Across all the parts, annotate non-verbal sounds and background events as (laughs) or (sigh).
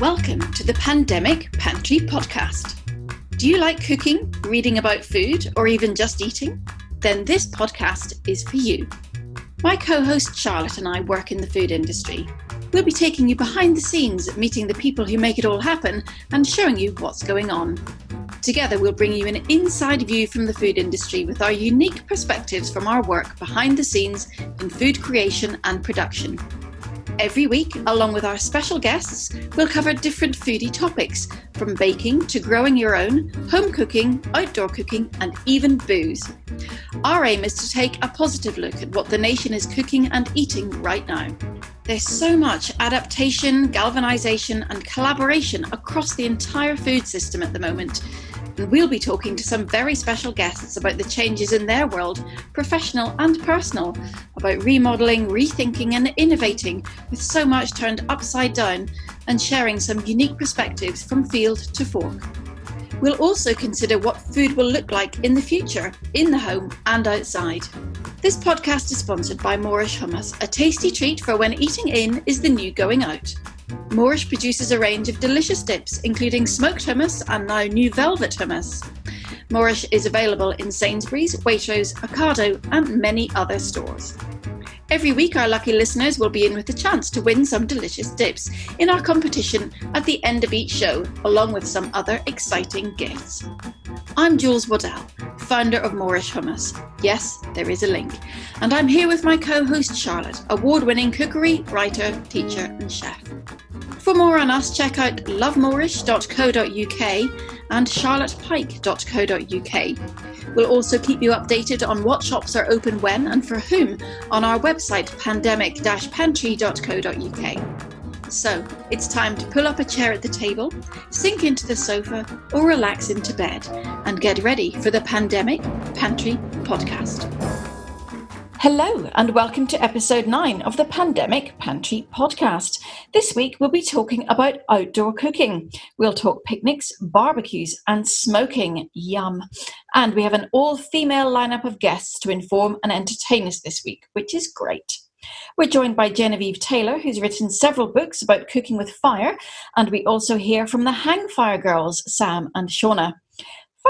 Welcome to the Pandemic Pantry Podcast. Do you like cooking, reading about food, or even just eating? Then this podcast is for you. My co host Charlotte and I work in the food industry. We'll be taking you behind the scenes, meeting the people who make it all happen, and showing you what's going on. Together, we'll bring you an inside view from the food industry with our unique perspectives from our work behind the scenes in food creation and production. Every week, along with our special guests, we'll cover different foodie topics from baking to growing your own, home cooking, outdoor cooking, and even booze. Our aim is to take a positive look at what the nation is cooking and eating right now. There's so much adaptation, galvanization, and collaboration across the entire food system at the moment we'll be talking to some very special guests about the changes in their world, professional and personal, about remodeling, rethinking, and innovating with so much turned upside down, and sharing some unique perspectives from field to fork. We'll also consider what food will look like in the future, in the home and outside. This podcast is sponsored by Moorish Hummus, a tasty treat for when eating in is the new going out. Moorish produces a range of delicious dips, including smoked hummus and now new velvet hummus. Moorish is available in Sainsbury's, Waitrose, Ocado, and many other stores. Every week, our lucky listeners will be in with a chance to win some delicious dips in our competition at the end of each show, along with some other exciting gifts. I'm Jules Waddell, founder of Moorish Hummus. Yes, there is a link. And I'm here with my co host Charlotte, award winning cookery, writer, teacher, and chef. For more on us, check out lovemoorish.co.uk and charlottepike.co.uk. We'll also keep you updated on what shops are open when and for whom on our website pandemic-pantry.co.uk. So, it's time to pull up a chair at the table, sink into the sofa, or relax into bed and get ready for the Pandemic Pantry podcast. Hello, and welcome to episode 9 of the Pandemic Pantry podcast. This week we'll be talking about outdoor cooking. We'll talk picnics, barbecues, and smoking. Yum. And we have an all female lineup of guests to inform and entertain us this week, which is great. We're joined by Genevieve Taylor, who's written several books about cooking with fire, and we also hear from the Hangfire Girls, Sam and Shauna.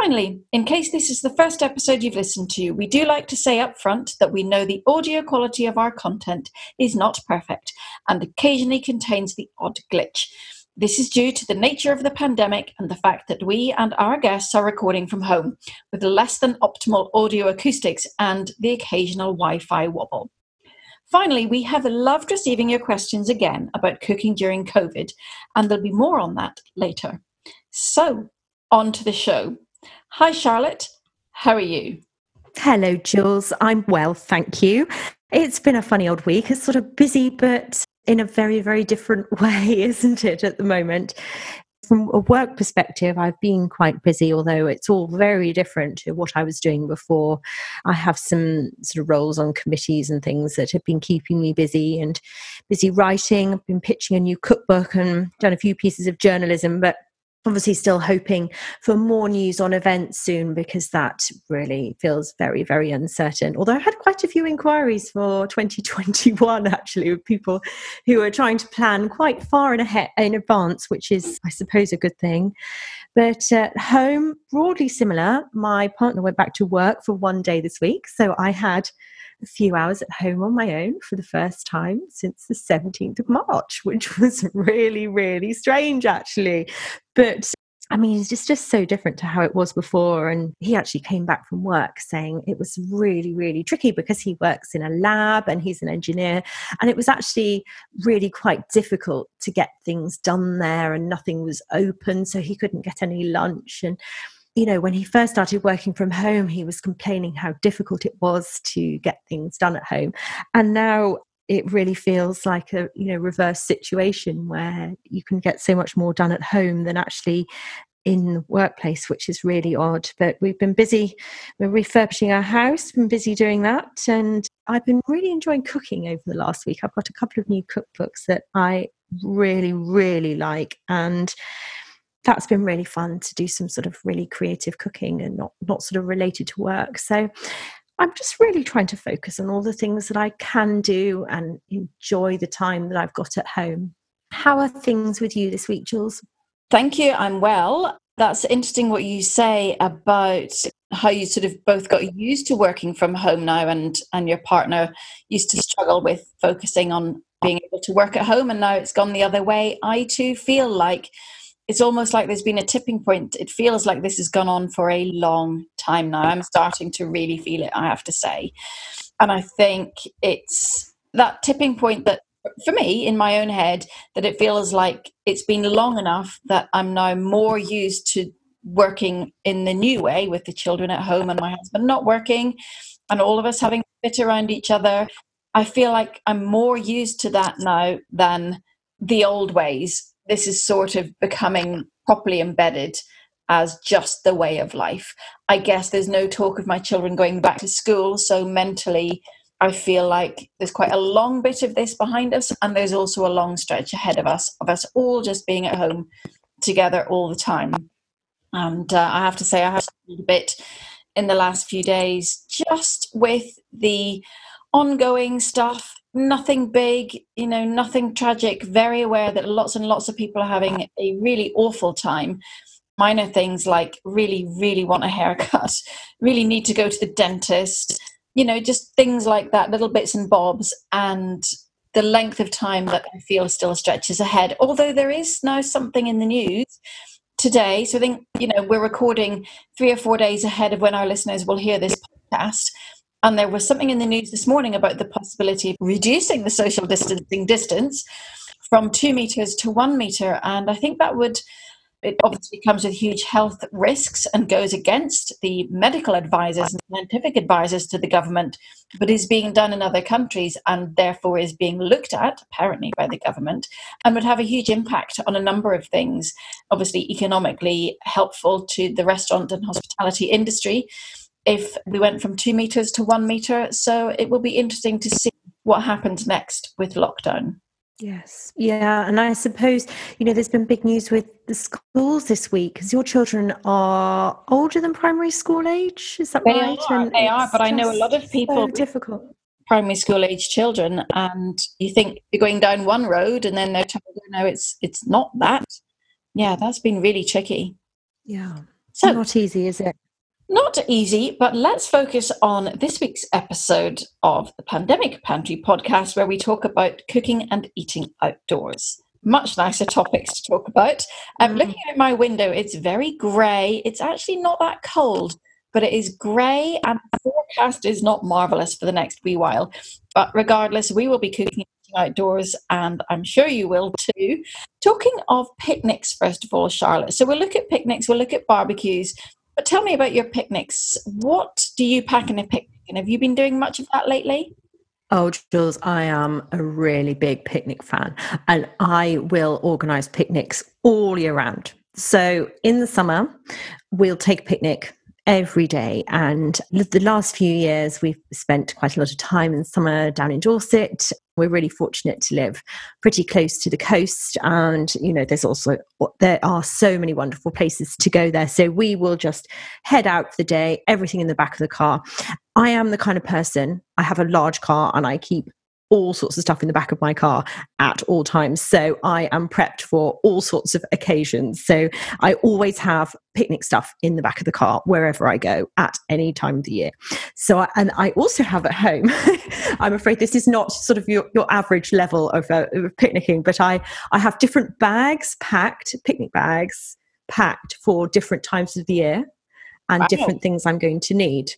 Finally, in case this is the first episode you've listened to, we do like to say up front that we know the audio quality of our content is not perfect and occasionally contains the odd glitch. This is due to the nature of the pandemic and the fact that we and our guests are recording from home with less than optimal audio acoustics and the occasional Wi Fi wobble. Finally, we have loved receiving your questions again about cooking during COVID, and there'll be more on that later. So, on to the show. Hi, Charlotte. How are you? Hello, Jules. I'm well, thank you. It's been a funny old week. It's sort of busy, but in a very, very different (laughs) way, isn't it, at the moment? From a work perspective, I've been quite busy, although it's all very different to what I was doing before. I have some sort of roles on committees and things that have been keeping me busy and busy writing. I've been pitching a new cookbook and done a few pieces of journalism, but obviously still hoping for more news on events soon because that really feels very very uncertain. Although i had quite a few inquiries for 2021 actually with people who are trying to plan quite far in ahead in advance which is i suppose a good thing. But at home broadly similar. My partner went back to work for one day this week so i had a few hours at home on my own for the first time since the 17th of March, which (laughs) was really, really strange actually. But I mean, it's just, just so different to how it was before. And he actually came back from work saying it was really, really tricky because he works in a lab and he's an engineer. And it was actually really quite difficult to get things done there and nothing was open. So he couldn't get any lunch. And you know, when he first started working from home, he was complaining how difficult it was to get things done at home. And now it really feels like a you know reverse situation where you can get so much more done at home than actually in the workplace, which is really odd. But we've been busy, we're refurbishing our house, been busy doing that. And I've been really enjoying cooking over the last week. I've got a couple of new cookbooks that I really, really like. And that's been really fun to do some sort of really creative cooking and not not sort of related to work so i'm just really trying to focus on all the things that i can do and enjoy the time that i've got at home How are things with you this week, Jules? Thank you. I'm well. That's interesting what you say about how you sort of both got used to working from home now and and your partner used to struggle with focusing on being able to work at home and now it's gone the other way. I too feel like it's almost like there's been a tipping point. It feels like this has gone on for a long time now. I'm starting to really feel it, I have to say. And I think it's that tipping point that for me in my own head that it feels like it's been long enough that I'm now more used to working in the new way with the children at home and my husband not working and all of us having to fit around each other. I feel like I'm more used to that now than the old ways. This is sort of becoming properly embedded as just the way of life. I guess there's no talk of my children going back to school, so mentally I feel like there's quite a long bit of this behind us, and there's also a long stretch ahead of us of us all just being at home together all the time. And uh, I have to say, I have a bit in the last few days just with the ongoing stuff. Nothing big, you know, nothing tragic. Very aware that lots and lots of people are having a really awful time minor things like really, really want a haircut, (laughs) really need to go to the dentist, you know, just things like that, little bits and bobs, and the length of time that I feel still stretches ahead. Although there is now something in the news today, so I think, you know, we're recording three or four days ahead of when our listeners will hear this podcast. And there was something in the news this morning about the possibility of reducing the social distancing distance from two meters to one meter. And I think that would it obviously comes with huge health risks and goes against the medical advisors and scientific advisors to the government, but is being done in other countries and therefore is being looked at, apparently, by the government, and would have a huge impact on a number of things. Obviously, economically helpful to the restaurant and hospitality industry if we went from two meters to one meter. So it will be interesting to see what happens next with lockdown. Yes. Yeah. And I suppose, you know, there's been big news with the schools this week because your children are older than primary school age. Is that they right? Are, and they are. But I know a lot of people. So difficult. Primary school age children, and you think you're going down one road, and then they're told, oh, "No, it's it's not that." Yeah, that's been really tricky. Yeah, so not easy, is it? Not easy, but let's focus on this week's episode of the Pandemic Pantry podcast, where we talk about cooking and eating outdoors. Much nicer topics to talk about. I'm mm. looking at my window, it's very grey. It's actually not that cold, but it is grey, and the forecast is not marvellous for the next wee while. But regardless, we will be cooking outdoors, and I'm sure you will too. Talking of picnics, first of all, Charlotte. So we'll look at picnics, we'll look at barbecues, but tell me about your picnics. What do you pack in a picnic? And have you been doing much of that lately? Oh, Jules, I am a really big picnic fan and I will organise picnics all year round. So in the summer, we'll take a picnic every day. And the last few years, we've spent quite a lot of time in summer down in Dorset. We're really fortunate to live pretty close to the coast. And, you know, there's also, there are so many wonderful places to go there. So we will just head out for the day, everything in the back of the car. I am the kind of person, I have a large car and I keep all sorts of stuff in the back of my car at all times. So I am prepped for all sorts of occasions. So I always have picnic stuff in the back of the car wherever I go at any time of the year. So, I, and I also have at home, (laughs) I'm afraid this is not sort of your, your average level of, uh, of picnicking, but I, I have different bags packed, picnic bags packed for different times of the year and wow. different things I'm going to need.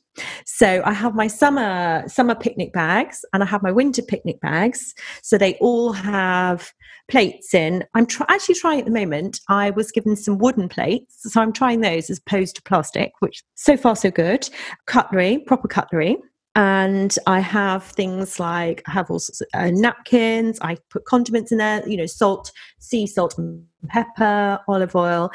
So I have my summer summer picnic bags and I have my winter picnic bags. So they all have plates in. I'm tr- actually trying at the moment. I was given some wooden plates, so I'm trying those as opposed to plastic, which so far so good. Cutlery, proper cutlery. And I have things like I have all sorts of uh, napkins. I put condiments in there, you know, salt, sea salt, and pepper, olive oil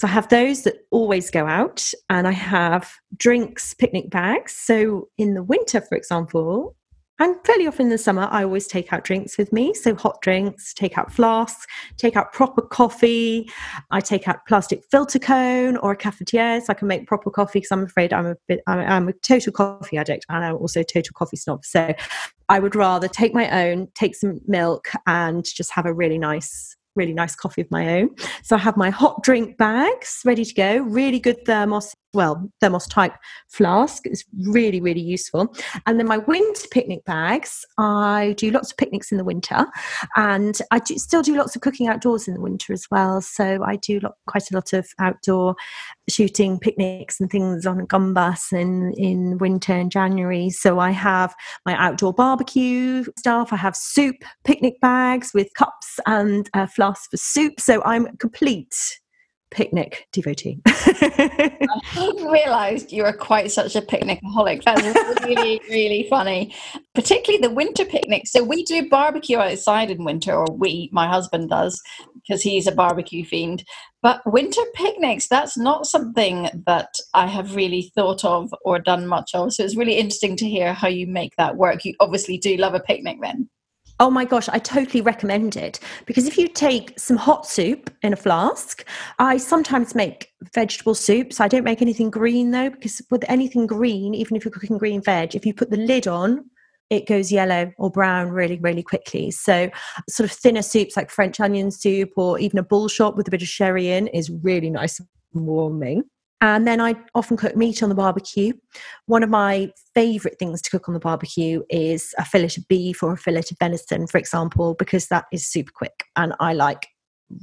so I have those that always go out, and I have drinks, picnic bags. So in the winter, for example, and fairly often in the summer, I always take out drinks with me. So hot drinks, take out flasks, take out proper coffee. I take out plastic filter cone or a cafetiere so I can make proper coffee because I'm afraid I'm a bit, I'm, a total coffee addict and I'm also a total coffee snob. So I would rather take my own, take some milk, and just have a really nice really nice coffee of my own. So I have my hot drink bags ready to go, really good thermos well, thermos type flask. is really, really useful. And then my winter picnic bags, I do lots of picnics in the winter and I do, still do lots of cooking outdoors in the winter as well. So I do lot, quite a lot of outdoor shooting picnics and things on a gun bus in, in winter and January. So I have my outdoor barbecue stuff. I have soup picnic bags with cups and uh, flasks for soup. So I'm complete picnic devotee. (laughs) I hadn't realised you were quite such a picnicaholic. That's really, (laughs) really funny. Particularly the winter picnics. So we do barbecue outside in winter, or we, my husband does, because he's a barbecue fiend. But winter picnics, that's not something that I have really thought of or done much of. So it's really interesting to hear how you make that work. You obviously do love a picnic then. Oh my gosh, I totally recommend it because if you take some hot soup in a flask, I sometimes make vegetable soups. I don't make anything green though, because with anything green, even if you're cooking green veg, if you put the lid on, it goes yellow or brown really, really quickly. So, sort of thinner soups like French onion soup or even a bull shot with a bit of sherry in is really nice and warming. And then I often cook meat on the barbecue. One of my favorite things to cook on the barbecue is a fillet of beef or a fillet of venison, for example, because that is super quick. And I like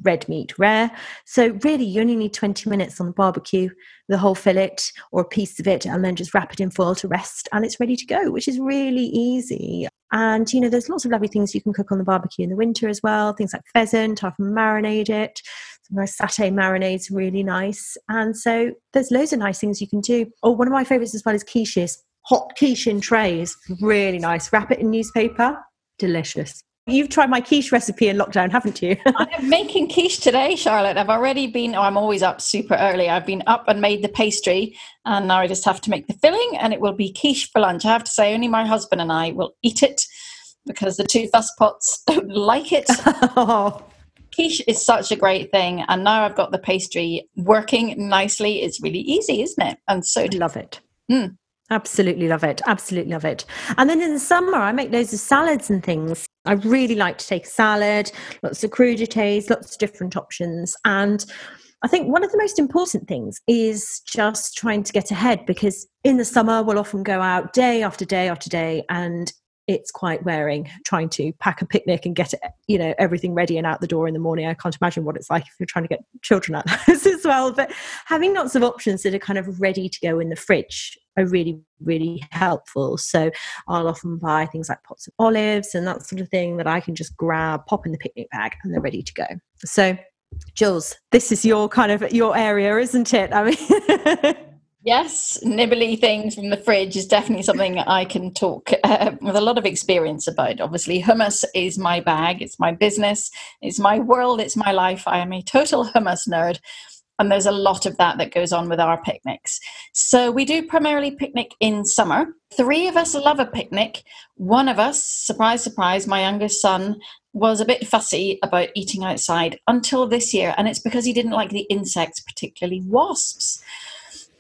red meat rare. So, really, you only need 20 minutes on the barbecue, the whole fillet or a piece of it, and then just wrap it in foil to rest, and it's ready to go, which is really easy. And, you know, there's lots of lovely things you can cook on the barbecue in the winter as well, things like pheasant, I often marinate it nice satay marinades, really nice. And so there's loads of nice things you can do. Oh, one of my favorites as well is quiches. Hot quiche in trays, really nice. Wrap it in newspaper, delicious. You've tried my quiche recipe in lockdown, haven't you? (laughs) I'm making quiche today, Charlotte. I've already been, oh, I'm always up super early. I've been up and made the pastry, and now I just have to make the filling, and it will be quiche for lunch. I have to say, only my husband and I will eat it because the two fuss pots don't (laughs) like it. (laughs) oh quiche is such a great thing and now i've got the pastry working nicely. It's really easy isn't it? And so I love it. Mm. absolutely love it. Absolutely love it. And then in the summer i make loads of salads and things. I really like to take a salad lots of crudités lots of different options. And I think one of the most important things is just trying to get ahead because in the summer we'll often go out day after day after day and it's quite wearing trying to pack a picnic and get you know everything ready and out the door in the morning. I can't imagine what it's like if you're trying to get children out the (laughs) house as well. But having lots of options that are kind of ready to go in the fridge are really really helpful. So i'll often buy things like pots of olives and that sort of thing that i can just grab pop in the picnic bag and they're ready to go. So jules this is your kind of your area isn't it? I mean (laughs) Yes, nibbly things from the fridge is definitely something I can talk uh, with a lot of experience about. Obviously, hummus is my bag, it's my business, it's my world, it's my life. I am a total hummus nerd. And there's a lot of that that goes on with our picnics. So we do primarily picnic in summer. Three of us love a picnic. One of us, surprise, surprise, my youngest son, was a bit fussy about eating outside until this year. And it's because he didn't like the insects, particularly wasps.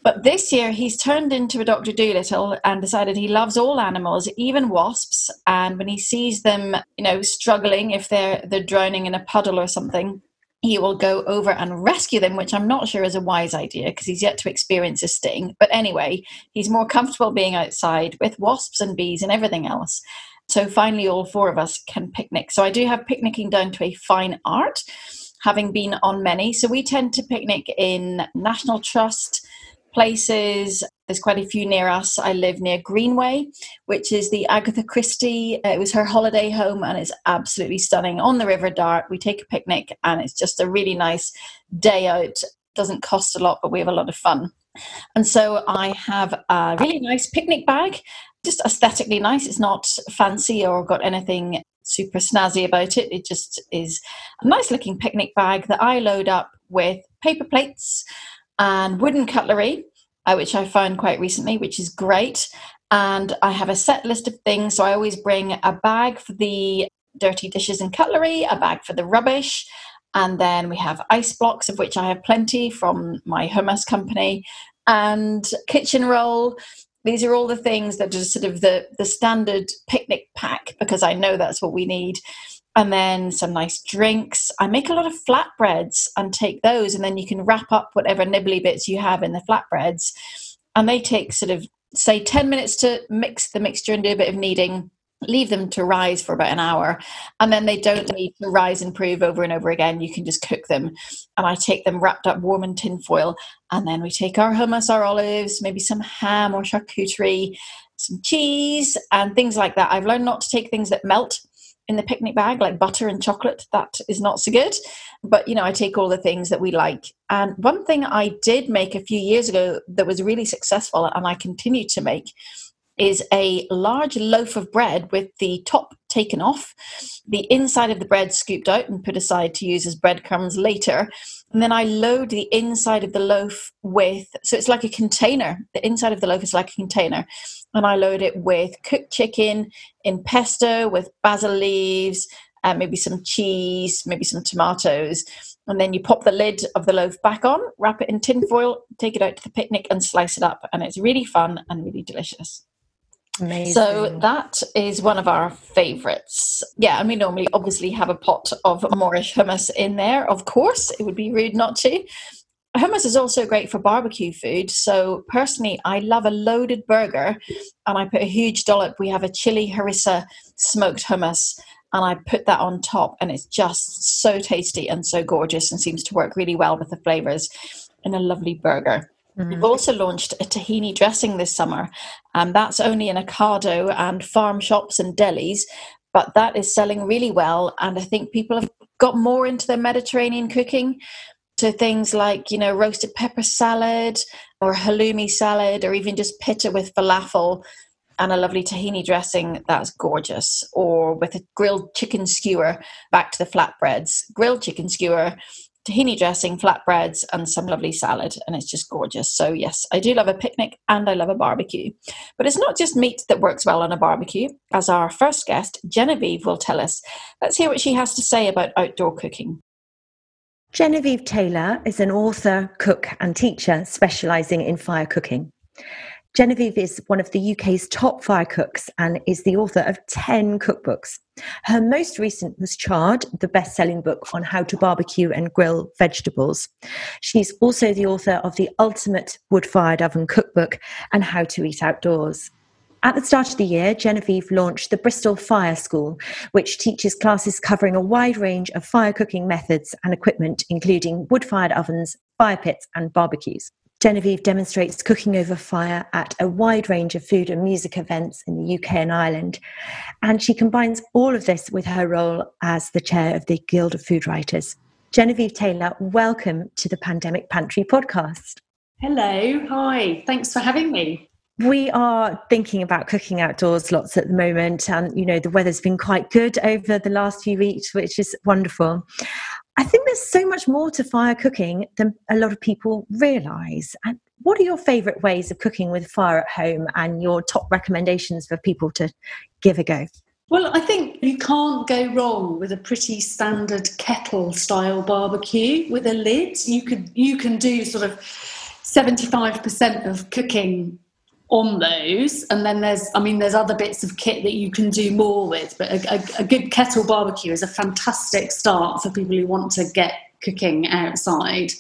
But this year, he's turned into a Dr. Dolittle and decided he loves all animals, even wasps. And when he sees them, you know, struggling, if they're they're drowning in a puddle or something, he will go over and rescue them, which I'm not sure is a wise idea because he's yet to experience a sting. But anyway, he's more comfortable being outside with wasps and bees and everything else. So finally, all four of us can picnic. So I do have picnicking down to a fine art, having been on many. So we tend to picnic in National Trust places. There's quite a few near us. I live near Greenway, which is the Agatha Christie. Uh, it was her holiday home, and it's absolutely stunning on the River Dart. We take a picnic, and it's just a really nice day out. Doesn't cost a lot, but we have a lot of fun. And so I have a really nice picnic bag, just aesthetically nice. It's not fancy or got anything super snazzy about it. It just is a nice looking picnic bag that I load up with paper plates and wooden cutlery, uh, which I found quite recently, which is great. And I have a set list of things. So I always bring a bag for the dirty dishes and cutlery, a bag for the rubbish, and then we have ice blocks, of which I have plenty from my hummus company, and kitchen roll. These are all the things that are sort of the, the standard picnic pack because I know that's what we need. And then some nice drinks. I make a lot of flatbreads and take those, and then you can wrap up whatever nibbly bits you have in the flatbreads. And they take sort of, say, 10 minutes to mix the mixture and do a bit of kneading leave them to rise for about an hour and then they don't need to rise and prove over and over again you can just cook them and i take them wrapped up warm in tin foil and then we take our hummus our olives maybe some ham or charcuterie some cheese and things like that i've learned not to take things that melt in the picnic bag like butter and chocolate that is not so good but you know i take all the things that we like and one thing i did make a few years ago that was really successful and i continue to make is a large loaf of bread with the top taken off, the inside of the bread scooped out and put aside to use as breadcrumbs later. And then I load the inside of the loaf with, so it's like a container. The inside of the loaf is like a container. And I load it with cooked chicken in pesto with basil leaves, uh, maybe some cheese, maybe some tomatoes. And then you pop the lid of the loaf back on, wrap it in tin foil, take it out to the picnic, and slice it up. And it's really fun and really delicious. Amazing. So that is one of our favorites. Yeah, and we normally obviously have a pot of Moorish hummus in there, of course. It would be rude not to. Hummus is also great for barbecue food. So, personally, I love a loaded burger and I put a huge dollop. We have a chili harissa smoked hummus and I put that on top, and it's just so tasty and so gorgeous and seems to work really well with the flavors in a lovely burger. Mm-hmm. We've also launched a tahini dressing this summer, and that's only in Ocado and farm shops and delis, but that is selling really well. And I think people have got more into their Mediterranean cooking. So things like, you know, roasted pepper salad or halloumi salad, or even just pitta with falafel and a lovely tahini dressing that's gorgeous, or with a grilled chicken skewer back to the flatbreads. Grilled chicken skewer tahini dressing, flatbreads, and some lovely salad. And it's just gorgeous. So, yes, I do love a picnic and I love a barbecue. But it's not just meat that works well on a barbecue. As our first guest, Genevieve, will tell us. Let's hear what she has to say about outdoor cooking. Genevieve Taylor is an author, cook, and teacher specialising in fire cooking. Genevieve is one of the UK's top fire cooks and is the author of 10 cookbooks. Her most recent was Charred, the best selling book on how to barbecue and grill vegetables. She's also the author of the Ultimate Wood Fired Oven Cookbook and How to Eat Outdoors. At the start of the year, Genevieve launched the Bristol Fire School, which teaches classes covering a wide range of fire cooking methods and equipment, including wood fired ovens, fire pits, and barbecues. Genevieve demonstrates cooking over fire at a wide range of food and music events in the UK and Ireland. And she combines all of this with her role as the chair of the Guild of Food Writers. Genevieve Taylor, welcome to the Pandemic Pantry podcast. Hello, hi, thanks for having me. We are thinking about cooking outdoors lots at the moment, and you know, the weather's been quite good over the last few weeks, which is wonderful. I think there's so much more to fire cooking than a lot of people realize. And what are your favorite ways of cooking with fire at home and your top recommendations for people to give a go? Well, I think you can't go wrong with a pretty standard kettle style barbecue with a lid. You could you can do sort of 75% of cooking on those. And then there's i mean there's other bits of kit that you can do more with but a, a, a, good kettle barbecue is a fantastic start for people who want to get cooking outside.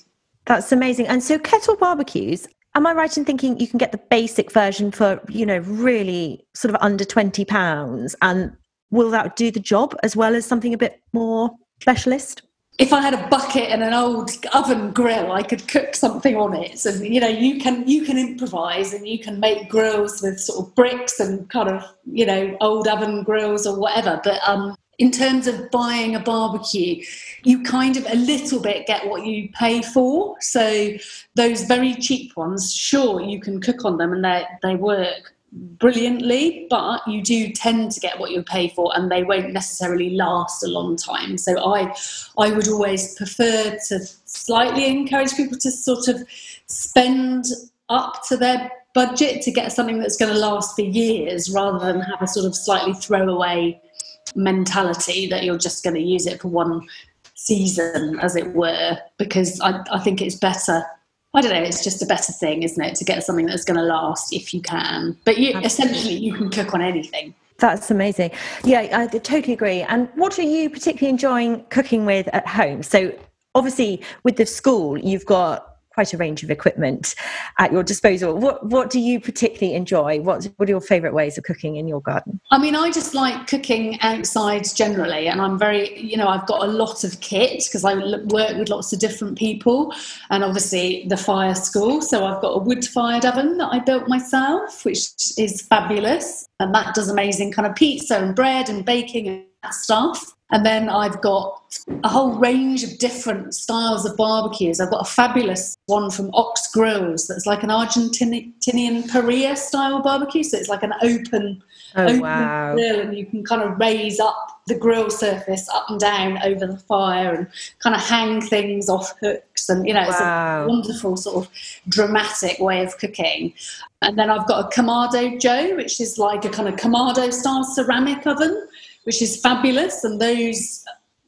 That's amazing. And so kettle barbecues am i right in thinking you can get the basic version for you know really sort of under 20 pounds? And will that do the job as well as something a bit more specialist if I had a bucket and an old oven grill, I could cook something on it. So you know, you can you can improvise and you can make grills with sort of bricks and kind of you know old oven grills or whatever. But um, in terms of buying a barbecue, you kind of a little bit get what you pay for. So those very cheap ones, sure, you can cook on them and they they work brilliantly, but you do tend to get what you pay for, and they won't necessarily last a long time. So I, I would always prefer to slightly encourage people to sort of spend up to their budget to get something that's going to last for years, rather than have a sort of slightly throwaway mentality that you're just going to use it for one season, as it were. Because I, I think it's better I don't know. It's just a better thing, isn't it, to get something that's going to last if you can. But you, essentially, you can cook on anything. That's amazing. Yeah, I totally agree. And what are you particularly enjoying cooking with at home? So, obviously, with the school, you've got quite a range of equipment at your disposal. What what do you particularly enjoy? What what are your favourite ways of cooking in your garden? I mean, I just like cooking outside generally, and I'm very you know I've got a lot of kit because I work with lots of different people, and obviously the fire school. So I've got a wood fired oven that I built myself, which is fabulous, and that does amazing kind of pizza and bread and baking and stuff. And then I've got a whole range of different styles of barbecues. I've got a fabulous one from Ox Grills that's like an Argentinian parrilla style barbecue. So it's like an open, oh, open wow. grill, and you can kind of raise up the grill surface up and down over the fire and kind of hang things off hooks. And, you know, it's Wow. a wonderful sort of dramatic way of cooking. And then I've got a Kamado Joe, which is like a kind of Kamado style ceramic oven which is fabulous. And those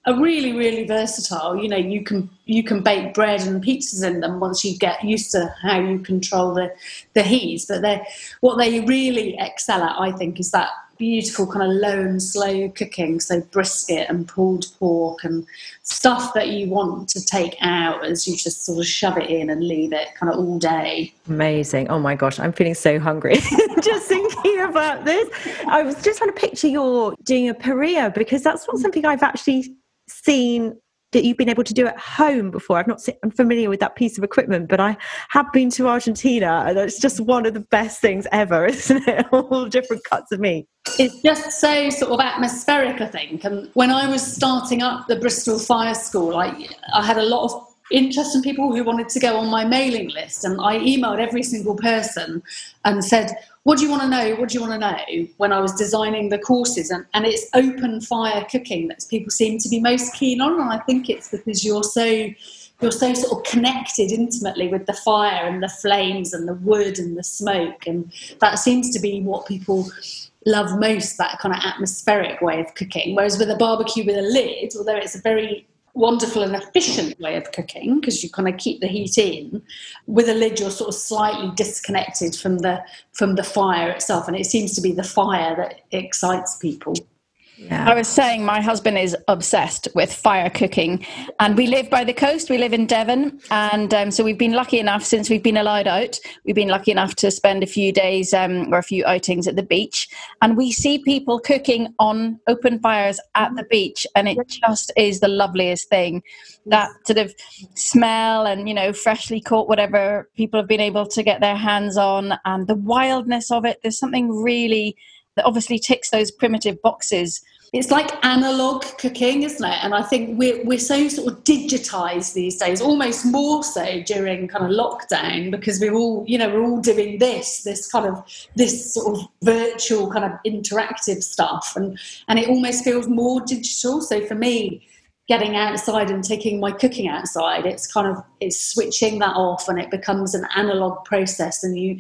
are really, really versatile. You know, you can you can bake bread and pizzas in them once you get used to how you control the the heat. But they what they really excel at, I think, is that beautiful kind of low and slow cooking. So brisket and pulled pork and stuff that you want to take out as you just sort of shove it in and leave it kind of all day. Amazing. Oh my gosh, I'm feeling so hungry (laughs) just thinking about this. I was just trying to picture you're doing a parrilla because that's not mm. something I've actually seen that you've been able to do at home before. I've not seen, I'm familiar with that piece of equipment, but I have been to Argentina and it's just one of the best things ever, (laughs) isn't it? All different cuts of meat. It's just so sort of atmospheric, I think. And when I was starting up the Bristol Fire School, I, I had a lot of interest in people who wanted to go on my mailing list. And I emailed every single person and said, What do you want to know? What do you want to know? When I was designing the courses. And, and it's open fire cooking that people seem to be most keen on. And I think it's because you're so you're so sort of connected intimately with the fire and the flames and the wood and the smoke and that seems to be what people love most that kind of atmospheric way of cooking whereas with a barbecue with a lid although it's a very wonderful and efficient way of cooking because you kind of keep the heat in with a lid you're sort of slightly disconnected from the from the fire itself and it seems to be the fire that excites people Yeah. I was saying my husband is obsessed with fire cooking, and we live by the coast. We live in Devon, and um, so we've been lucky enough since we've been allowed out. We've been lucky enough to spend a few days um, or a few outings at the beach, and we see people cooking on open fires at the beach, and it just is the loveliest thing. That sort of smell and you know freshly caught whatever people have been able to get their hands on, and the wildness of it. There's something really that obviously ticks those primitive boxes it's like analog cooking, isn't it? And I think we're, we're so sort of digitized these days, almost more so during kind of lockdown, because we're all, you know, we're all doing this, this kind of, this sort of virtual kind of interactive stuff. And, and it almost feels more digital. So for me, getting outside and taking my cooking outside, it's kind of, it's switching that off and it becomes an analog process and you,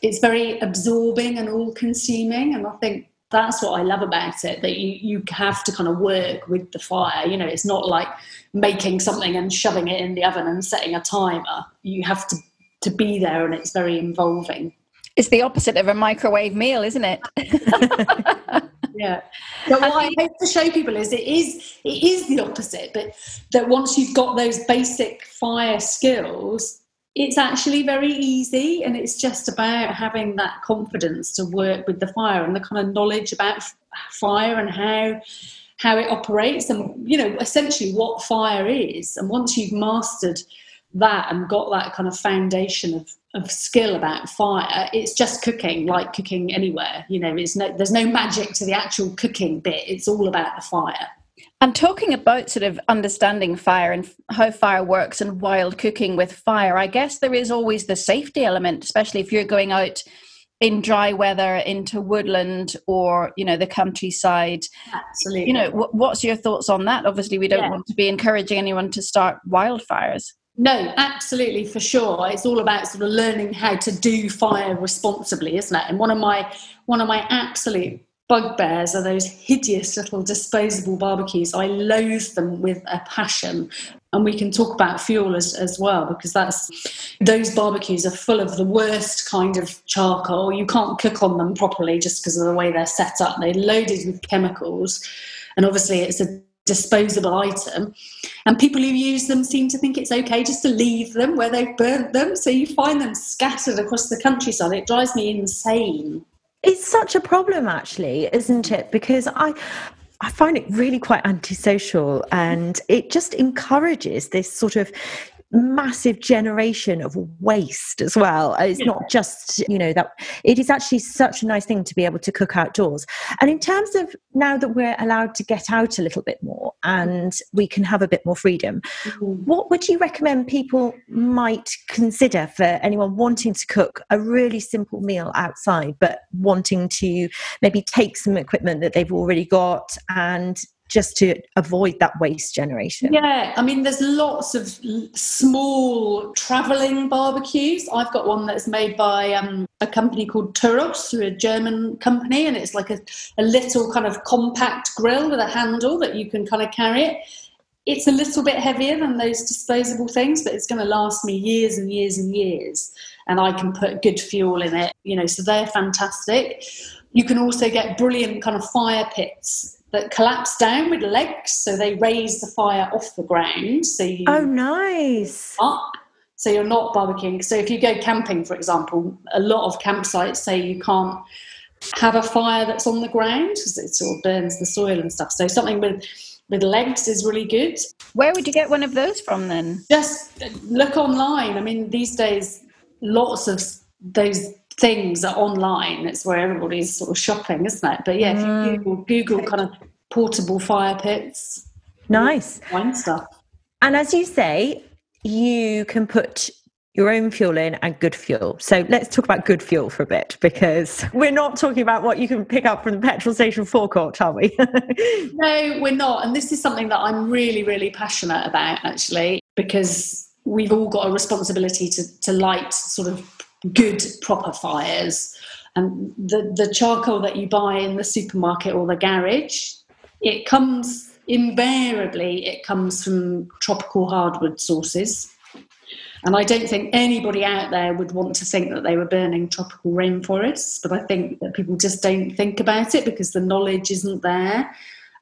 it's very absorbing and all consuming. And I think that's what I love about it that you, you have to kind of work with the fire. You know, it's not like making something and shoving it in the oven and setting a timer. You have to, to be there and it's very involving. It's the opposite of a microwave meal, isn't it? (laughs) yeah. But what I hope to show people is it is it is the opposite, but that once you've got those basic fire skills, it's actually very easy and it's just about having that confidence to work with the fire and the kind of knowledge about f- fire and how how it operates and you know essentially what fire is. And once you've mastered that and got that kind of foundation of, of skill about fire it's just cooking like cooking anywhere you know it's no, there's no magic to the actual cooking bit. It's all about the fire And talking about sort of understanding fire and how fire works and wild cooking with fire, I guess there is always the safety element, especially if you're going out in dry weather into woodland or you know the countryside. absolutely You know, wh- what's your thoughts on that? Obviously, we don't Yeah. want to be encouraging anyone to start wildfires. No, absolutely, for sure. It's all about sort of learning how to do fire responsibly, isn't it? And one of my one of my absolute bugbears are those hideous little disposable barbecues. I loathe them with a passion. And we can talk about fuel as, as well, because that's those barbecues are full of the worst kind of charcoal. You can't cook on them properly just because of the way they're set up. They're loaded with chemicals. And obviously, it's a disposable item. And people who use them seem to think it's okay just to leave them where they've burnt them. So you find them scattered across the countryside. It drives me insane. It's such a problem, actually, isn't it? Because I. I find it really quite antisocial and it just encourages this sort of massive generation of waste as well. It's not just, you know, that it is actually such a nice thing to be able to cook outdoors. And in terms of now that we're allowed to get out a little bit more and we can have a bit more freedom, mm-hmm. what would you recommend people might consider for anyone wanting to cook a really simple meal outside, but wanting to maybe take some equipment that they've already got and just to avoid that waste generation? Yeah, I mean, there's lots of small traveling barbecues. I've got one that's made by um, a company called Thüros, through a German company, and it's like a, a little kind of compact grill with a handle that you can kind of carry it. It's a little bit heavier than those disposable things, but it's going to last me years and years and years. And I can put good fuel in it, you know, so they're fantastic. You can also get brilliant kind of fire pits that collapse down with legs, so they raise the fire off the ground. So you oh, nice up. So you're not barbecuing. So if you go camping, for example, a lot of campsites say you can't have a fire that's on the ground because it sort of burns the soil and stuff. So something with with legs is really good. Where would you get one of those from then? Just look online. I mean, these days, lots of those things are online. It's where everybody's sort of shopping, isn't it? But yeah, mm. if you Google, Google kind of portable fire pits, nice wine stuff. And as you say, you can put your own fuel in and good fuel. So let's talk about good fuel for a bit because (laughs) we're not talking about what you can pick up from the petrol station forecourt, are we? (laughs) no, we're not. And this is something that I'm really, really passionate about actually, because we've all got a responsibility to, to light sort of good proper fires and the the charcoal that you buy in the supermarket or the garage it comes invariably it comes from tropical hardwood sources and I don't think anybody out there would want to think that they were burning tropical rainforests, but I think that people just don't think about it because the knowledge isn't there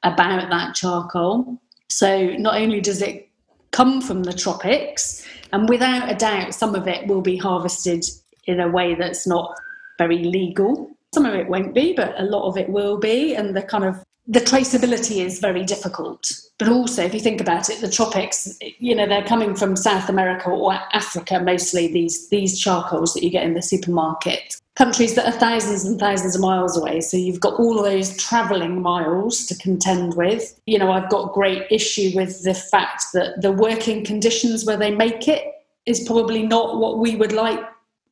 about that charcoal. So not only does it come from the tropics, and without a doubt, some of it will be harvested in a way that's not very legal. Some of it won't be, but a lot of it will be. And the kind of the traceability is very difficult. But also, if you think about it, the tropics, you know, they're coming from South America or Africa mostly, these, these charcoals that you get in the supermarket. Countries that are thousands and thousands of miles away. So you've got all those travelling miles to contend with. You know, I've got great issue with the fact that the working conditions where they make it is probably not what we would like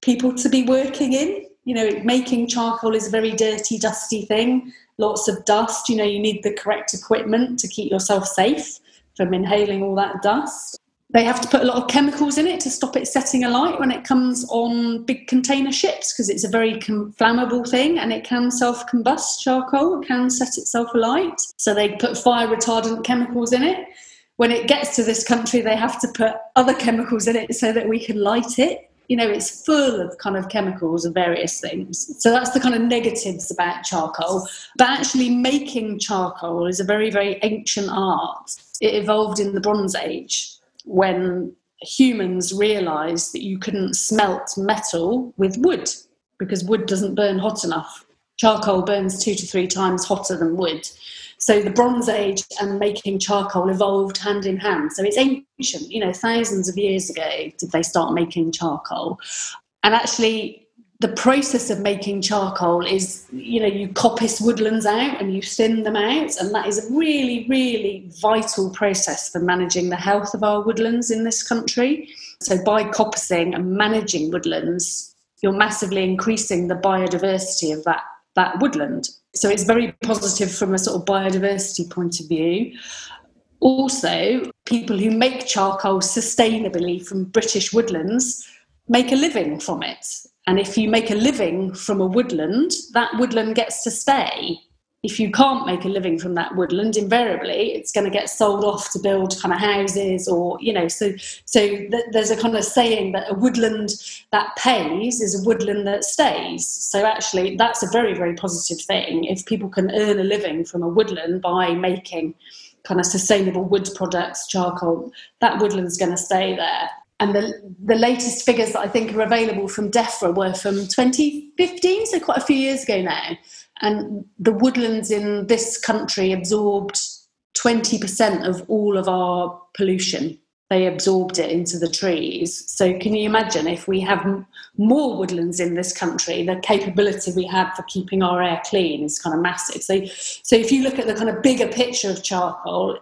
people to be working in. You know, making charcoal is a very dirty, dusty thing. Lots of dust. You know, you need the correct equipment to keep yourself safe from inhaling all that dust. They have to put a lot of chemicals in it to stop it setting alight when it comes on big container ships because it's a very flammable thing and it can self combust charcoal, it can set itself alight. So they put fire retardant chemicals in it. When it gets to this country, they have to put other chemicals in it so that we can light it you know, it's full of kind of chemicals and various things. So that's the kind of negatives about charcoal. But actually, making charcoal is a very, very ancient art. It evolved in the Bronze Age when humans realized that you couldn't smelt metal with wood because wood doesn't burn hot enough. Charcoal burns two to three times hotter than wood. So the Bronze Age and making charcoal evolved hand in hand. So it's ancient, you know, thousands of years ago did they start making charcoal. And actually, the process of making charcoal is, you know, you coppice woodlands out and you thin them out. And that is a really, really vital process for managing the health of our woodlands in this country. So by coppicing and managing woodlands, you're massively increasing the biodiversity of that, that woodland. So it's very positive from a sort of biodiversity point of view. Also, people who make charcoal sustainably from British woodlands make a living from it. And if you make a living from a woodland, that woodland gets to stay. If you can't make a living from that woodland, invariably it's going to get sold off to build kind of houses or, you know, so, so th- there's a kind of saying that a woodland that pays is a woodland that stays. So actually that's a very, very positive thing. If people can earn a living from a woodland by making kind of sustainable wood products, charcoal, that woodland's going to stay there. And the, the latest figures that I think are available from DEFRA were from 2015, so quite a few years ago now and the woodlands in this country absorbed 20% of all of our pollution. They absorbed it into the trees. So, can you imagine if we have more woodlands in this country, the capability we have for keeping our air clean is kind of massive. So, so if you look at the kind of bigger picture of charcoal,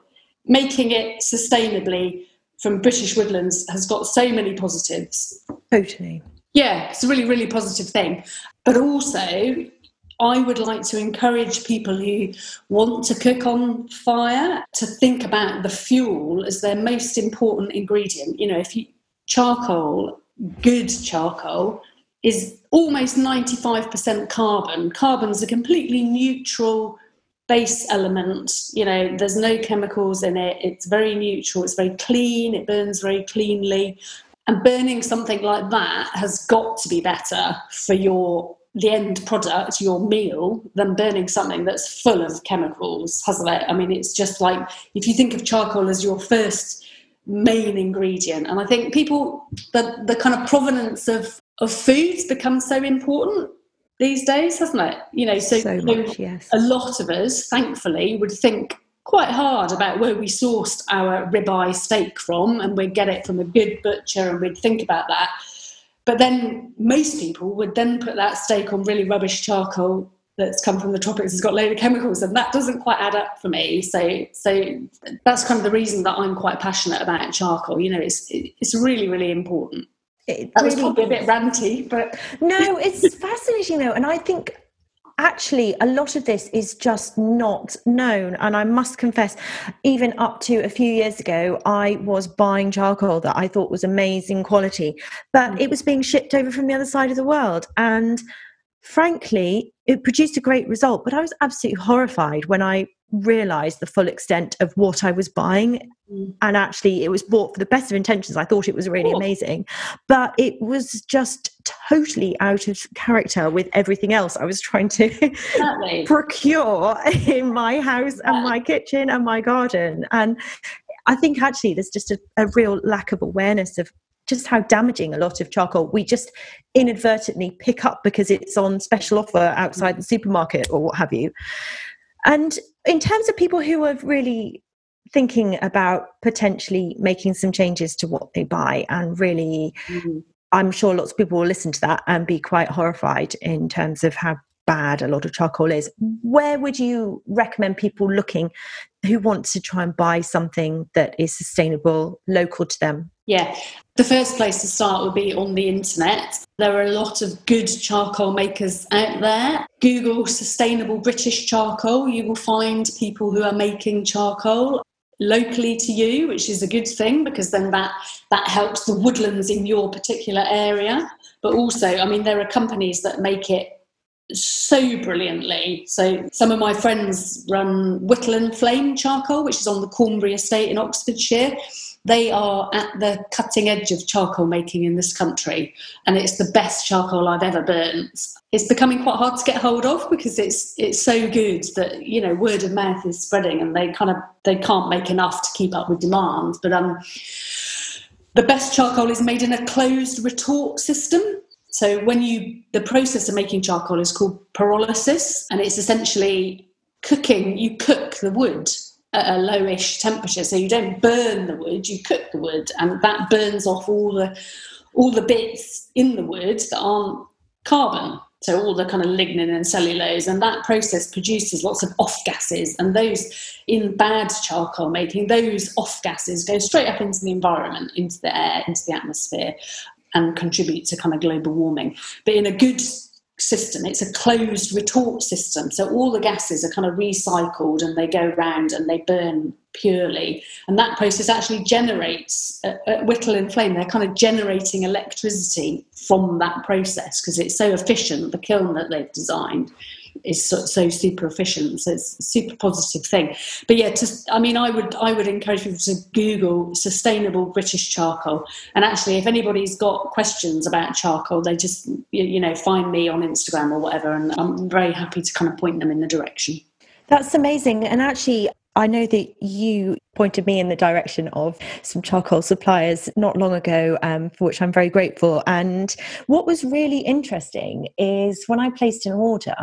making it sustainably from British woodlands has got so many positives. Totally. Yeah, it's a really, really positive thing. But also, I would like to encourage people who want to cook on fire to think about the fuel as their most important ingredient. You know, if you charcoal, good charcoal, is almost 95% carbon. Carbon's a completely neutral base element. You know, there's no chemicals in it. It's very neutral. It's very clean. It burns very cleanly. And burning something like that has got to be better for your the end product, your meal, than burning something that's full of chemicals, hasn't it? I mean, it's just like if you think of charcoal as your first main ingredient, and I think people the the kind of provenance of of foods becomes so important these days, hasn't it? You know, so, so much, yes. a lot of us, thankfully, would think quite hard about where we sourced our ribeye steak from, and we'd get it from a good butcher, and we'd think about that but then most people would then put that steak on really rubbish charcoal that's come from the tropics has got a load of chemicals and that doesn't quite add up for me so so that's kind of the reason that i'm quite passionate about charcoal you know it's it's really really important it that really was probably is. a bit ranty but no it's fascinating though and i think actually a lot of this is just not known. And i must confess even up to a few years ago i was buying charcoal that i thought was amazing quality. But mm. it was being shipped over from the other side of the world. And frankly it produced a great result. But i was absolutely horrified when i realized the full extent of what I was buying. Mm. And actually, it was bought for the best of intentions. I thought it was really amazing, but it was just totally out of character with everything else I was trying to (laughs) procure in my house and my kitchen and my garden. And I think actually, there's just a, a real lack of awareness of just how damaging a lot of charcoal we just inadvertently pick up because it's on special offer outside the supermarket or what have you. And in terms of people who are really thinking about potentially making some changes to what they buy and really mm-hmm. i'm sure lots of people will listen to that and be quite horrified in terms of how bad a lot of charcoal is where would you recommend people looking who want to try and buy something that is sustainable local to them? Yeah. The first place to start would be on the internet. There are a lot of good charcoal makers out there. Google sustainable british charcoal. You will find people who are making charcoal locally to you which is a good thing because then that that helps the woodlands in your particular area. But also i mean there are companies that make it so brilliantly. So some of my friends run Whittle and Flame Charcoal, which is on the Cornbury Estate in Oxfordshire. They are at the cutting edge of charcoal making in this country, and it's the best charcoal I've ever burnt. It's becoming quite hard to get hold of because it's it's so good that you know word of mouth is spreading, and they kind of they can't make enough to keep up with demand. But um, the best charcoal is made in a closed retort system, so when you the process of making charcoal is called pyrolysis, and it's essentially cooking. You cook the wood at a lowish temperature, so you don't burn the wood. You cook the wood, and that burns off all the all the bits in the wood that aren't carbon. So all the kind of lignin and cellulose, and that process produces lots of off gases, and those in bad charcoal making, those off gases go straight up into the environment, into the air, into the atmosphere, and contribute to kind of global warming. But in a good system, it's a closed retort system. So all the gases are kind of recycled and they go round and they burn purely. And that process actually generates, at, at Whittle and Flame, they're kind of generating electricity from that process because it's so efficient, the kiln that they've designed. Is so, so, super efficient. So it's a super positive thing. But yeah, just I mean, I would I would encourage people to Google sustainable British charcoal. And actually, if anybody's got questions about charcoal, they just you, you know find me on Instagram or whatever, and I'm very happy to kind of point them in the direction. That's amazing. And actually, I know that you pointed me in the direction of some charcoal suppliers not long ago, um, for which I'm very grateful. And what was really interesting is when I placed an order,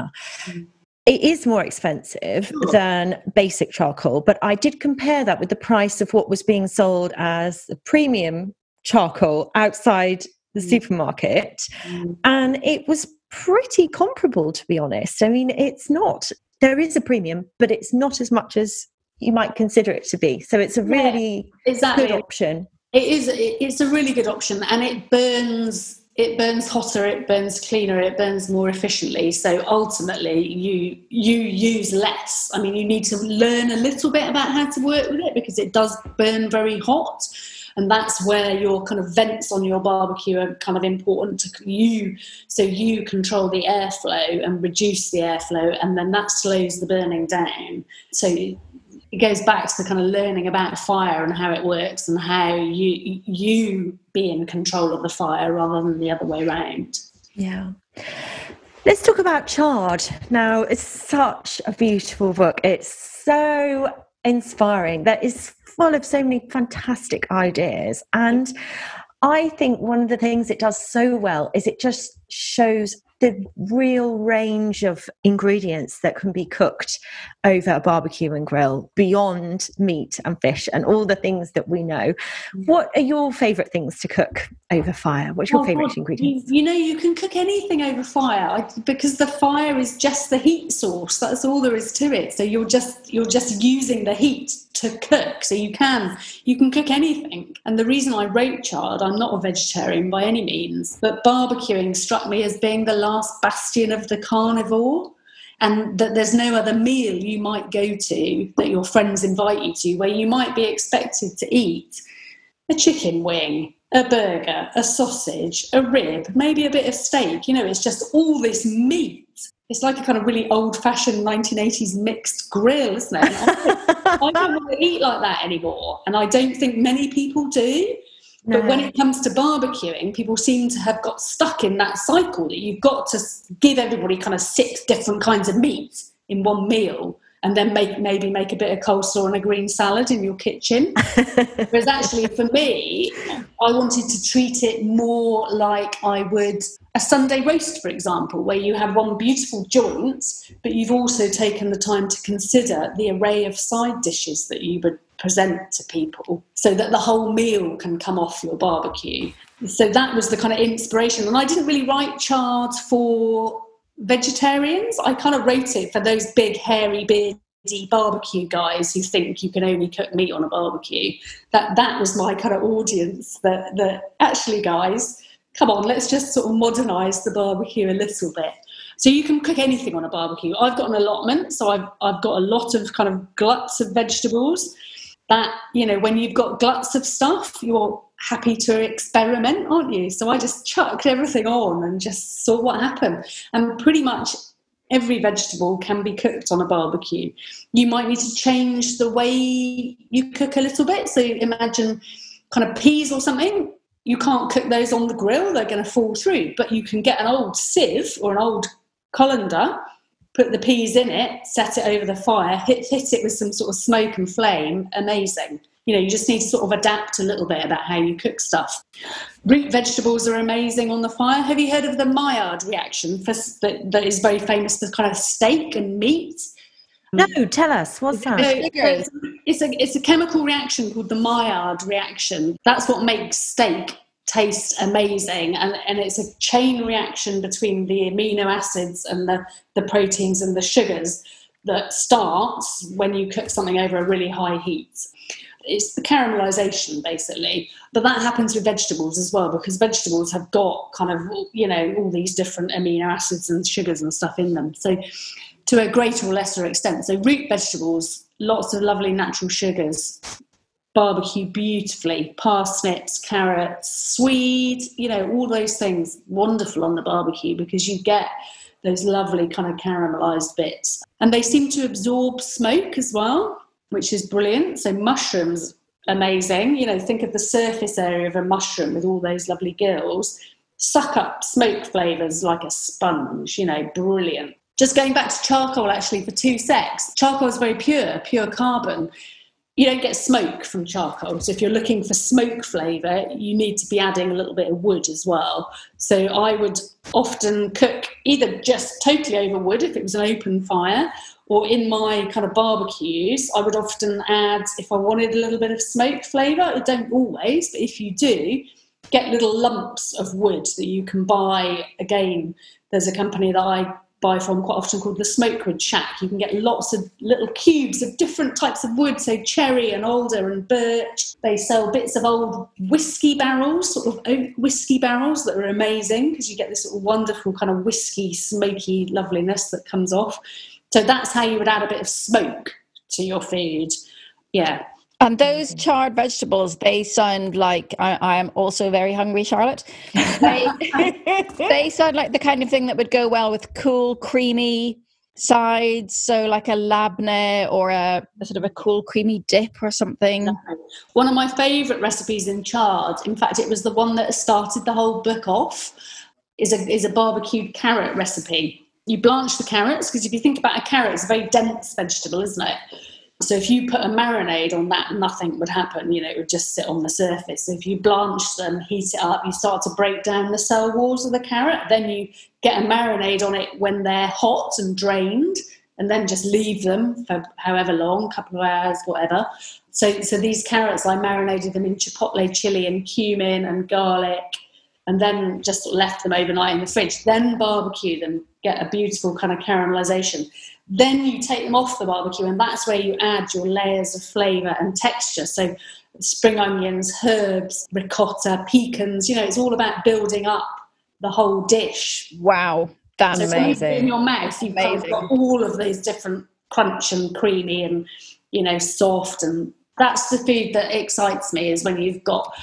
mm. it is more expensive sure. than basic charcoal, but I did compare that with the price of what was being sold as premium charcoal outside the mm. supermarket. Mm. And it was pretty comparable, to be honest. I mean, it's not there is a premium, but it's not as much as you might consider it to be. So it's a really yeah, exactly. good option. It is. It's a really good option, and it burns. It burns hotter. It burns cleaner. It burns more efficiently. So ultimately, you you use less. I mean, you need to learn a little bit about how to work with it because it does burn very hot and that's where your kind of vents on your barbecue are kind of important to you so you control the airflow and reduce the airflow and then that slows the burning down so it goes back to the kind of learning about fire and how it works and how you you be in control of the fire rather than the other way around. Yeah. Let's talk about Charred now it's such a beautiful book. It's so inspiring. That is full of so many fantastic ideas. And I think one of the things it does so well is it just shows the real range of ingredients that can be cooked over a barbecue and grill beyond meat and fish and all the things that we know. What are your favourite things to cook over fire? What's your oh, favourite well, ingredients? You, you, know, you can cook anything over fire because the fire is just the heat source. That's all there is to it. So you're just you're just using the heat to cook. So you can you can cook anything. And the reason I wrote Charred, I'm not a vegetarian by any means, but barbecuing struck me as being the last bastion of the carnivore. And that there's no other meal you might go to that your friends invite you to where you might be expected to eat a chicken wing, a burger, a sausage, a rib, maybe a bit of steak. You know, it's just all this meat it's like a kind of really old fashioned 1980s mixed grill, isn't it? I don't (laughs) want to eat like that anymore. And I don't think many people do. No. But when it comes to barbecuing, people seem to have got stuck in that cycle that you've got to give everybody kind of six different kinds of meat in one meal and then make maybe make a bit of coleslaw and a green salad in your kitchen. (laughs) Whereas actually for me, I wanted to treat it more like I would a Sunday roast, for example, where you have one beautiful joint, but you've also taken the time to consider the array of side dishes that you would present to people so that the whole meal can come off your barbecue. So that was the kind of inspiration. And I didn't really write charts for vegetarians. I kind of wrote it for those big, hairy, beardy barbecue guys who think you can only cook meat on a barbecue. That that was my kind of audience. That that actually, guys, come on, let's just sort of modernise the barbecue a little bit. So you can cook anything on a barbecue. I've got an allotment, so I've, I've got a lot of kind of gluts of vegetables. That, you know, when you've got gluts of stuff, you're happy to experiment, aren't you? So I just chucked everything on and just saw what happened. And pretty much every vegetable can be cooked on a barbecue. You might need to change the way you cook a little bit. So imagine kind of peas or something you can't cook those on the grill, they're going to fall through. But you can get an old sieve or an old colander, put the peas in it, set it over the fire, hit, hit it with some sort of smoke and flame. Amazing. You know, you just need to sort of adapt a little bit about how you cook stuff. Root vegetables are amazing on the fire. Have you heard of the Maillard reaction for, that, that is very famous for kind of steak and meat? No, tell us. What's that? it's, it's, a, it's a chemical reaction called the Maillard reaction. That's what makes steak taste amazing. And, and it's a chain reaction between the amino acids and the, the proteins and the sugars that starts when you cook something over a really high heat. It's the caramelization basically, but that happens with vegetables as well because vegetables have got kind of you know all these different amino acids and sugars and stuff in them. So to a greater or lesser extent. So root vegetables, lots of lovely natural sugars, barbecue beautifully, parsnips, carrots, swede, you know, all those things wonderful on the barbecue because you get those lovely kind of caramelized bits. And they seem to absorb smoke as well, which is brilliant. So mushrooms, amazing. You know, think of the surface area of a mushroom with all those lovely gills. Suck up smoke flavors like a sponge, you know, brilliant. Just going back to charcoal actually for two secs. Charcoal is very pure, pure carbon you don't get smoke from charcoal. So if you're looking for smoke flavour, you need to be adding a little bit of wood as well. So I would often cook either just totally over wood if it was an open fire, or in my kind of barbecues, I would often add, if I wanted a little bit of smoke flavour, I don't always, but if you do, get little lumps of wood that you can buy. Again, there's a company that I buy from quite often called the Smokewood Shack. You can get lots of little cubes of different types of wood, so cherry and alder and birch. They sell bits of old whiskey barrels, sort of oak whiskey barrels that are amazing because you get this wonderful kind of whiskey, smoky loveliness that comes off. So that's how you would add a bit of smoke to your food. Yeah. And those charred vegetables, they sound like I, I am also very hungry, Charlotte. They, (laughs) they sound like the kind of thing that would go well with cool, creamy sides. So, like a labneh or a, a sort of a cool, creamy dip or something. One of my favourite recipes in charred, in fact, it was the one that started the whole book off, is a, is a barbecued carrot recipe. You blanch the carrots because if you think about a carrot, it's a very dense vegetable, isn't it? So if you put a marinade on that, nothing would happen. You know, it would just sit on the surface. So if you blanch them, heat it up, you start to break down the cell walls of the carrot. Then you get a marinade on it when they're hot and drained, and then just leave them for however long, couple of hours, whatever. So, so these carrots, I marinated them in chipotle chili and cumin and garlic, and then just left them overnight in the fridge. Then barbecue them, get a beautiful kind of caramelization. Then you take them off the barbecue, and that's where you add your layers of flavour and texture. So, spring onions, herbs, ricotta, pecans. You know, it's all about building up the whole dish. Wow, that's so amazing! In your mouth, you've got all of these different crunch and creamy and you know soft, and that's the food that excites me. Is when you've got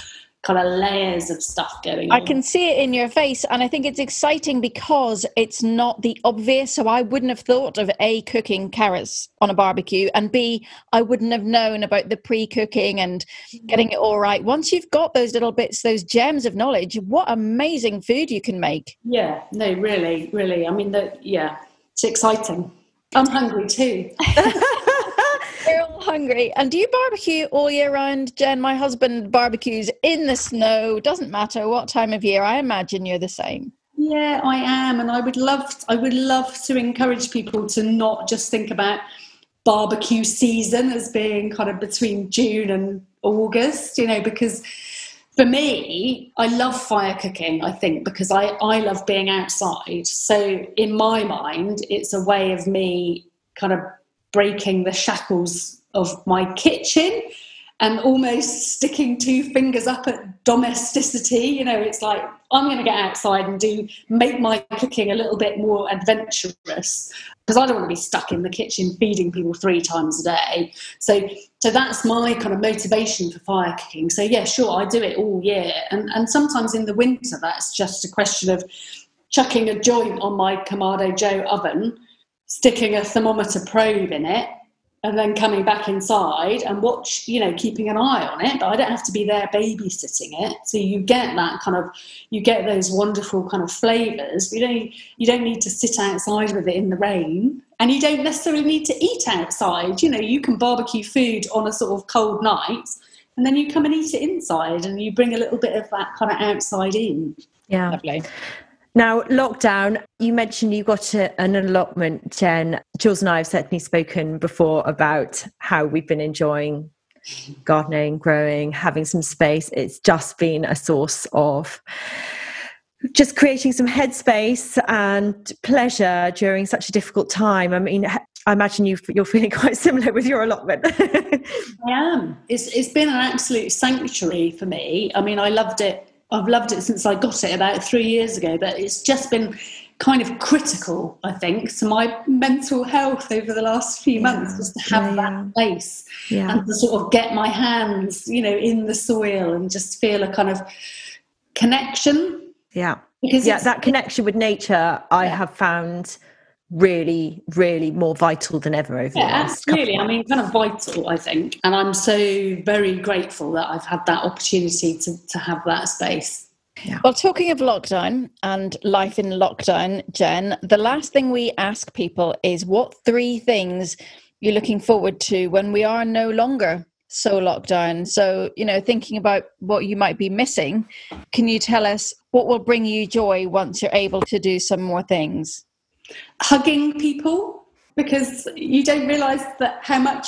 kind of layers of stuff going on. I can see it in your face, and I think it's exciting because it's not the obvious. So I wouldn't have thought of A, cooking carrots on a barbecue, and B, I wouldn't have known about the pre cooking and mm. getting it all right. Once you've got those little bits, those gems of knowledge, what amazing food you can make. Yeah, no, really, really. I mean, that, yeah, it's exciting. I'm hungry too. (laughs) Hungry. And do you barbecue all year round, Jen? My husband barbecues in the snow. Doesn't matter what time of year. I imagine you're the same. Yeah, I am, and I would love. I would love to encourage people to not just think about barbecue season as being kind of between June and August. You know, because for me, I love fire cooking, I think, because I, I love being outside. So, in my mind, it's a way of me kind of breaking the shackles of my kitchen and almost sticking two fingers up at domesticity. You know, it's like I'm going to get outside and do make my cooking a little bit more adventurous because I don't want to be stuck in the kitchen feeding people three times a day. So, so that's my kind of motivation for fire cooking. So yeah, sure, I do it all year, and and sometimes in the winter that's just a question of chucking a joint on my Kamado Joe oven sticking a thermometer probe in it and then coming back inside and watch, you know, keeping an eye on it. But I don't have to be there babysitting it. So you get that kind of, you get those wonderful kind of flavours. You don't, you don't need to sit outside with it in the rain, and you don't necessarily need to eat outside. You know, you can barbecue food on a sort of cold night, and then you come and eat it inside, and you bring a little bit of that kind of outside in. Yeah, lovely. Now, lockdown, you mentioned you got a, an allotment, Jen. Jules and I have certainly spoken before about how we've been enjoying gardening, growing, having some space. It's just been a source of just creating some headspace and pleasure during such a difficult time. I mean, I imagine you are feeling (laughs) quite similar with your allotment. (laughs) I am. It's it's been an absolute sanctuary for me. I mean, I loved it I've loved it since I got it about three years ago, but it's just been kind of critical, I think, to my mental health over the last few yeah. months, just to have yeah, that place and to sort of get my hands, you know, in the soil and just feel a kind of connection. Yeah. because yeah, that connection with nature, I yeah. have found really, really more vital than ever over yeah, the last really. I mean, kind of vital, I think. And I'm so very grateful that I've had that opportunity to, to have that space. Yeah. Well, talking of lockdown and life in lockdown, Jen, the last thing we ask people is what three things you're looking forward to when we are no longer so locked down. So, you know, thinking about what you might be missing, can you tell us what will bring you joy once you're able to do some more things? Hugging people, because you don't realize that how much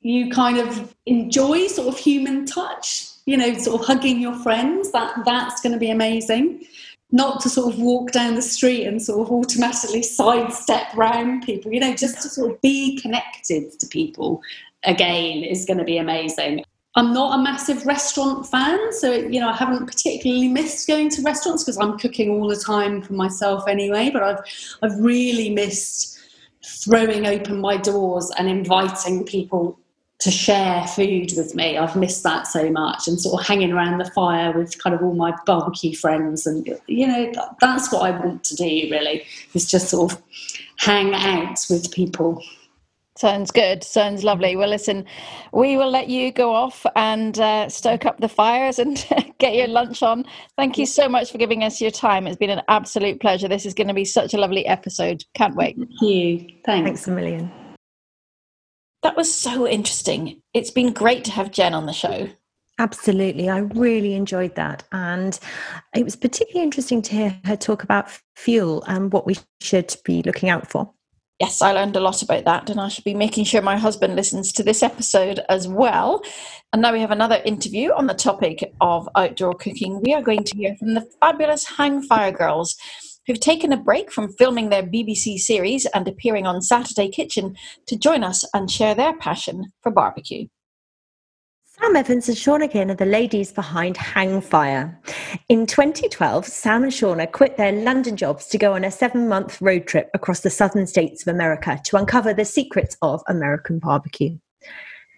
you kind of enjoy sort of human touch, you know, sort of hugging your friends, that that's going to be amazing. Not to sort of walk down the street and sort of automatically sidestep round people, you know, just to sort of be connected to people again is going to be amazing. I'm not a massive restaurant fan, so you know I haven't particularly missed going to restaurants because I'm cooking all the time for myself anyway. But I've I've really missed throwing open my doors and inviting people to share food with me. I've missed that so much, and sort of hanging around the fire with kind of all my barbecue friends, and you know that's what I want to do. Really, is just sort of hang out with people. Sounds good. Sounds lovely. Well, listen, we will let you go off and uh, stoke up the fires and (laughs) get your lunch on. Thank you so much for giving us your time. It's been an absolute pleasure. This is going to be such a lovely episode. Can't wait. Thank you. Thanks. Thanks a million. That was so interesting. It's been great to have Jen on the show. Absolutely. I really enjoyed that. And it was particularly interesting to hear her talk about fuel and what we should be looking out for yes, I learned a lot about that, and I should be making sure my husband listens to this episode as well. And now we have another interview on the topic of outdoor cooking. We are going to hear from the fabulous Hangfire Girls, who've taken a break from filming their BBC series and appearing on Saturday Kitchen to join us and share their passion for barbecue. Sam Evans and Shauna Guinn are the ladies behind Hangfire. In 2012, Sam and Shauna quit their London jobs to go on a seven month road trip across the southern states of America to uncover the secrets of American barbecue.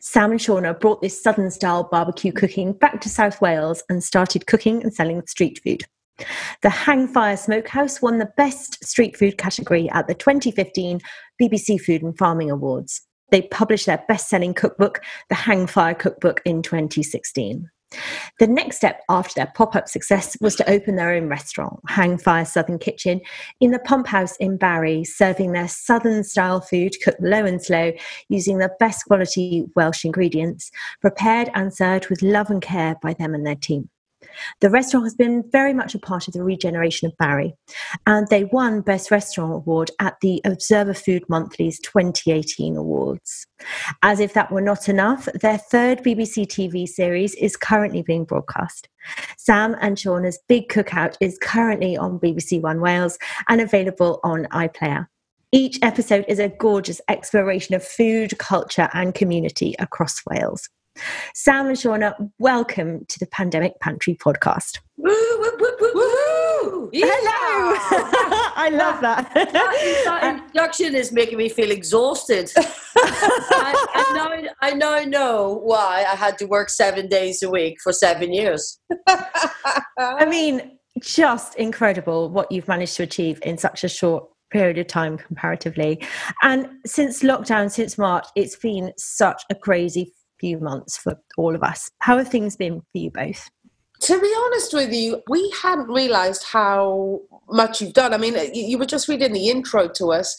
Sam and Shauna brought this southern style barbecue cooking back to South Wales and started cooking and selling street food. The Hangfire Smokehouse won the Best Street Food category at the 2015 BBC Food and Farming Awards. They published their best selling cookbook, the Hangfire Cookbook, in 2016. The next step after their pop up success was to open their own restaurant, Hangfire Southern Kitchen, in the Pump House in Barry, serving their southern style food cooked low and slow using the best quality Welsh ingredients, prepared and served with love and care by them and their team. The restaurant has been very much a part of the regeneration of Barry, and they won Best Restaurant Award at the Observer Food Monthly's 2018 Awards. As if that were not enough, their third BBC TV series is currently being broadcast. Sam and Shauna's Big Cookout is currently on BBC One Wales and available on iPlayer. Each episode is a gorgeous exploration of food, culture, and community across Wales. Sam and Shauna, welcome to the Pandemic Pantry podcast. Woo, woo, woo. Hello. (laughs) I love that. that, that uh, introduction is making me feel exhausted. (laughs) I, I, now, I now know why I had to work seven days a week for seven years. (laughs) I mean, just incredible what you've managed to achieve in such a short period of time comparatively. And since lockdown, since March, it's been such a crazy few months for all of us. How have things been for you both? To be honest with you, we hadn't realized how much you've done. I mean, you were just reading the intro to us.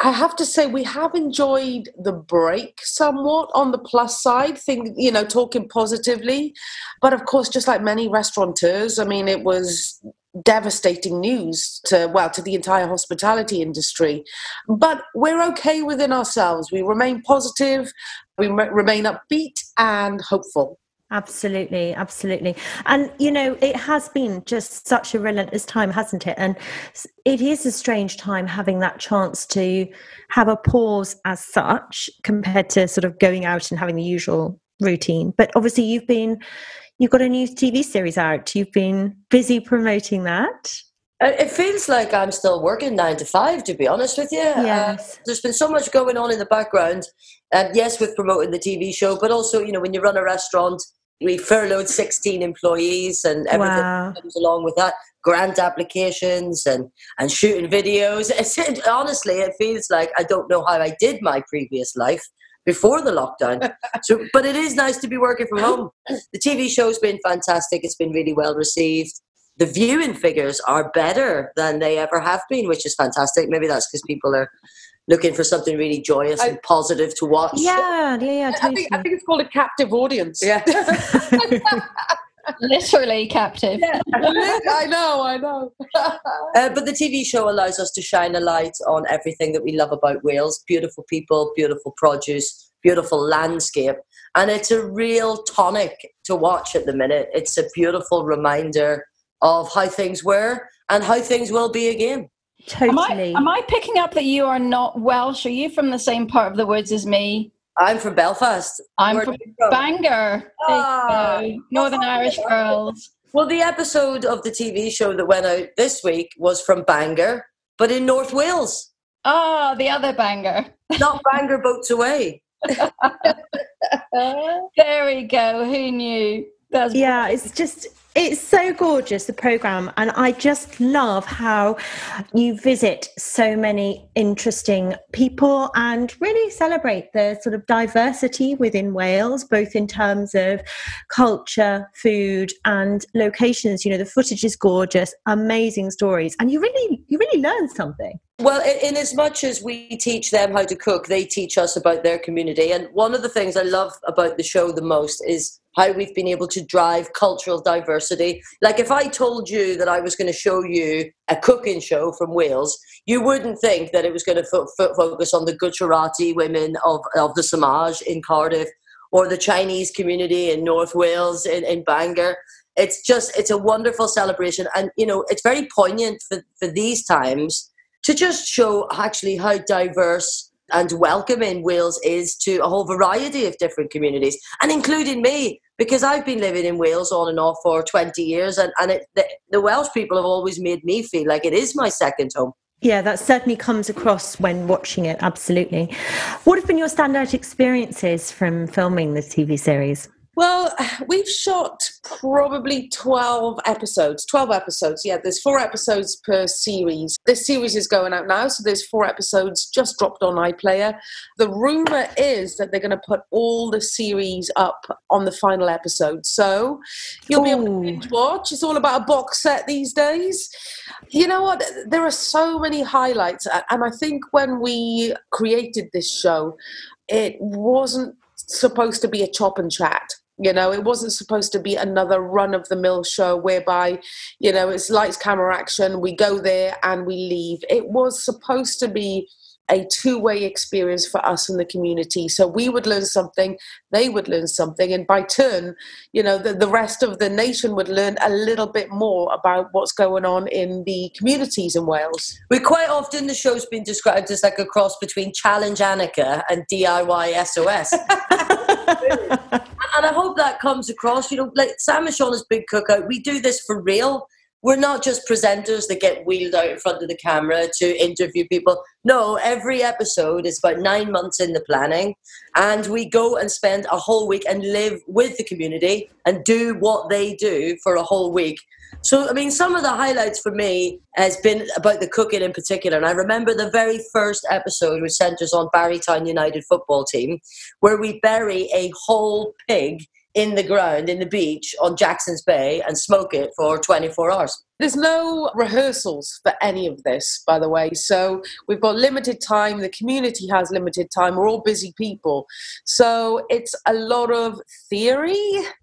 I have to say we have enjoyed the break somewhat on the plus side, thing you know, talking positively. But of course, just like many restaurateurs, I mean, it was devastating news to well to the entire hospitality industry but we're okay within ourselves we remain positive we remain upbeat and hopeful Absolutely, absolutely. And, you know, it has been just such a relentless time, hasn't it? And it is a strange time having that chance to have a pause as such compared to sort of going out and having the usual routine. But obviously, you've been, you've got a new TV series out. You've been busy promoting that. Uh, it feels like I'm still working nine to five, to be honest with you. Uh, yes. Uh, there's been so much going on in the background. And yes, with promoting the TV show, but also, you know, when you run a restaurant, we furloughed 16 employees and everything Wow. comes along with that. Grant applications and and shooting videos. (laughs) It's, it, honestly, it feels like I don't know how I did my previous life before the lockdown. (laughs) so, but it is nice to be working from home. The TV show's been fantastic. It's been really well received. The viewing figures are better than they ever have been, which is fantastic. Maybe that's because people are looking for something really joyous and positive to watch. Yeah, yeah, yeah, I think, I think it's called a captive audience. Yeah. (laughs) (laughs) Literally captive. Yeah. I know, I know. Uh, but the TV show allows us to shine a light on everything that we love about Wales beautiful people, beautiful produce, beautiful landscape. And it's a real tonic to watch at the minute. It's a beautiful reminder of how things were and how things will be again. Am I, totally. am I picking up that you are not Welsh? Are you from the same part of the woods as me? I'm from Belfast. I'm Where from from? Bangor. Ah. go. Northern Irish girls. Well, the episode of the TV show that went out this week was from Bangor, but in North Wales, Oh, the other Bangor. not Bangor boats away. (laughs) There we go. Who knew? That's yeah it's just it's so gorgeous the program and i just love how you visit so many interesting people and really celebrate the sort of diversity within wales both in terms of culture food and locations you know the footage is gorgeous amazing stories and you really you really learn something Well, in, in as much as we teach them how to cook, they teach us about their community. And one of the things I love about the show the most is how we've been able to drive cultural diversity. Like if I told you that I was going to show you a cooking show from Wales, you wouldn't think that it was going to fo- fo- focus on the Gujarati women of, of the Samaj in Cardiff or the Chinese community in North Wales in, in Bangor. It's just, it's a wonderful celebration. And, you know, it's very poignant for, for these times to just show actually how diverse and welcoming Wales is to a whole variety of different communities, and including me, because I've been living in Wales on and off for 20 years, and, and it, the, the Welsh people have always made me feel like it is my second home. Yeah, that certainly comes across when watching it, absolutely. What have been your standout experiences from filming the TV series? Well, (sighs) we've shot probably 12 episodes. 12 episodes, yeah. There's four episodes per series. This series is going out now, so there's four episodes just dropped on iPlayer. The rumor is that they're going to put all the series up on the final episode. So you'll be able to binge watch. It's all about a box set these days. You know what? There are so many highlights. And I think when we created this show, it wasn't supposed to be a chop and chat. You know, it wasn't supposed to be another run of the mill show whereby, you know, it's lights, camera, action, we go there and we leave. It was supposed to be a two way experience for us in the community. So we would learn something, they would learn something, and by turn, you know, the, the rest of the nation would learn a little bit more about what's going on in the communities in Wales. We quite often the show's been described as like a cross between Challenge Anneka and DIY SOS. (laughs) and I hope that comes across. You know, like Sam and Shauna's Big Cookout, we do this for real. We're not just presenters that get wheeled out in front of the camera to interview people. No, every episode is about nine months in the planning, and we go and spend a whole week and live with the community and do what they do for a whole week. So, I mean, some of the highlights for me has been about the cooking in particular. And I remember the very first episode, which centres on Barry Town United football team, where we bury a whole pig in the ground, in the beach on Jackson's Bay and smoke it for 24 hours. There's no rehearsals for any of this, by the way. So we've got limited time. The community has limited time. We're all busy people. So it's a lot of theory,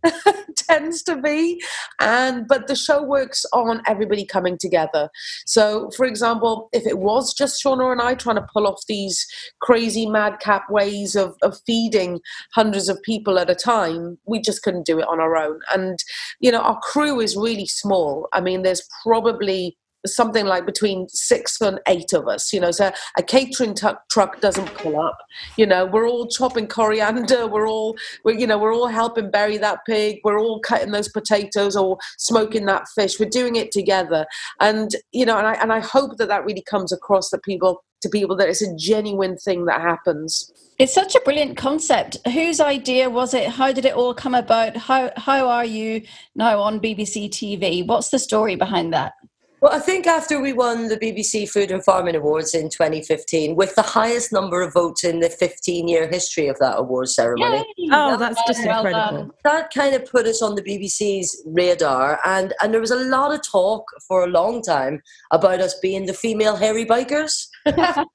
(laughs) tends to be. And but the show works on everybody coming together. So, for example, if it was just Shauna and I trying to pull off these crazy madcap ways of, of feeding hundreds of people at a time, we just couldn't do it on our own. And you know, our crew is really small. I mean, there's probably something like between six and eight of us you know so a catering tu- truck doesn't pull up. You know we're all chopping coriander we're all we're, you know we're all helping bury that pig we're all cutting those potatoes or smoking that fish we're doing it together. And you know and i and i hope that that really comes across that people to people that it's a genuine thing that happens. It's such a brilliant concept. Whose idea was it? How did it all come about? How how are you now on BBC TV? What's the story behind that? Well, I think after we won the BBC Food and Farming Awards in 2015, with the highest number of votes in the 15 year history of that award ceremony. Yay! Oh, that's just well incredible. Done. That kind of put us on the BBC's radar. And, and there was a lot of talk for a long time about us being the female hairy bikers.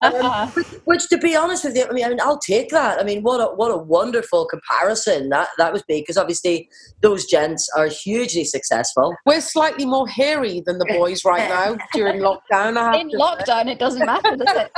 Um, which, to be honest with you, I mean, I mean, I'll take that. I mean, what a what a wonderful comparison that that would be, because obviously those gents are hugely successful. We're slightly more hairy than the boys right now during lockdown. In lockdown, say. it doesn't matter, does it?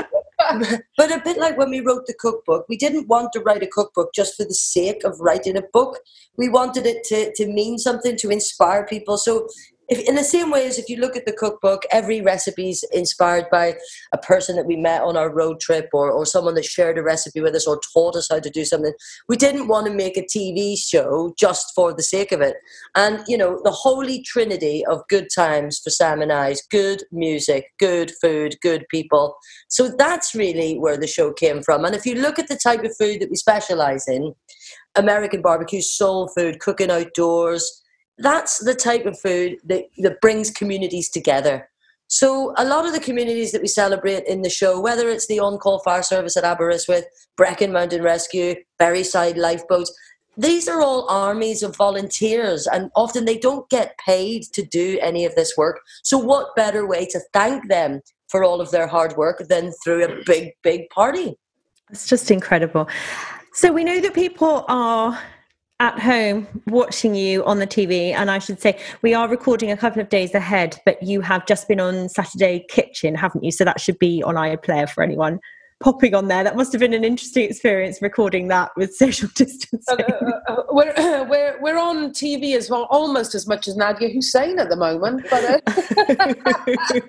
(laughs) but a bit like when we wrote the cookbook, we didn't want to write a cookbook just for the sake of writing a book. We wanted it to, to mean something, to inspire people. So if, in the same way as if you look at the cookbook, every recipe is inspired by a person that we met on our road trip or, or someone that shared a recipe with us or taught us how to do something. We didn't want to make a TV show just for the sake of it. And, you know, the holy trinity of good times for Sam and I is good music, good food, good people. So that's really where the show came from. And if you look at the type of food that we specialize in, American barbecue, soul food, cooking outdoors, that's the type of food that, that brings communities together. So a lot of the communities that we celebrate in the show, whether it's the on-call fire service at Aberystwyth, Brecon Mountain Rescue, Berryside Lifeboats, these are all armies of volunteers and often they don't get paid to do any of this work. So what better way to thank them for all of their hard work than through a big, big party? It's just incredible. So we know that people are at home watching you on the TV. And I should say, we are recording a couple of days ahead, but you have just been on Saturday Kitchen, haven't you? So that should be on iPlayer for anyone popping on there. That must have been an interesting experience recording that with (laughs) social distancing. Uh, uh, uh, we're, uh, we're, we're on TV as well, almost as much as Nadiya Hussain at the moment. But, uh, (laughs)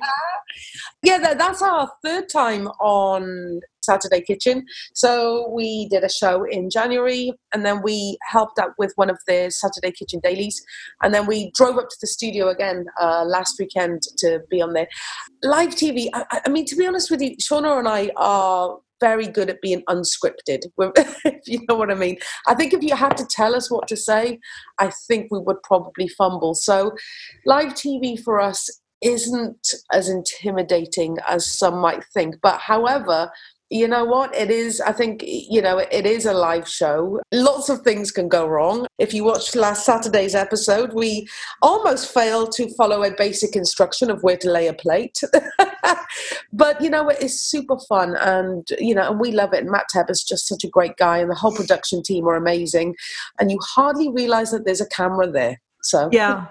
(laughs) yeah, that, that's our third time on Saturday Kitchen. So we did a show in January and then we helped out with one of the Saturday Kitchen dailies. And then we drove up to the studio again uh, last weekend to be on there. Live TV, I, I mean, to be honest with you, Shauna and I are very good at being unscripted, (laughs) if you know what I mean. I think if you had to tell us what to say, I think we would probably fumble. So, live TV for us isn't as intimidating as some might think. But however, you know what? It is i think you know it is a live show. Lots of things can go wrong. If you watched last saturday's episode we almost failed to follow a basic instruction of where to lay a plate. (laughs) But you know it is super fun and you know and we love it. And Matt Tebbutt is just such a great guy and the whole production team are amazing. And you hardly realize that there's a camera there so. Yeah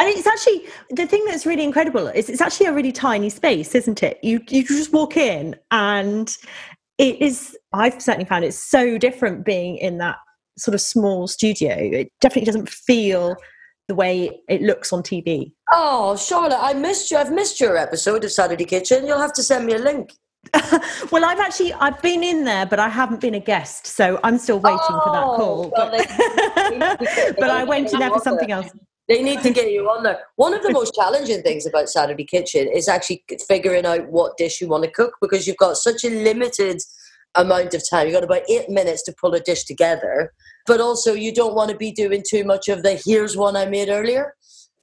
and it's actually the thing that's really incredible is it's actually a really tiny space, isn't it? You you just walk in and it is I've certainly found it so different being in that sort of small studio. It definitely doesn't feel the way it looks on TV. Oh, Charlotte, I missed you. I've missed your episode of Saturday Kitchen. You'll have to send me a link. (laughs) well, I've actually I've been in there, but I haven't been a guest, so I'm still waiting oh, for that oh, call. Well, (laughs) but, they, but I went in there for something else. They need to get you on there. One of the (laughs) most challenging things about Saturday Kitchen is actually figuring out what dish you want to cook because you've got such a limited amount of time. You've got about eight minutes to pull a dish together, but also you don't want to be doing too much of the here's one I made earlier.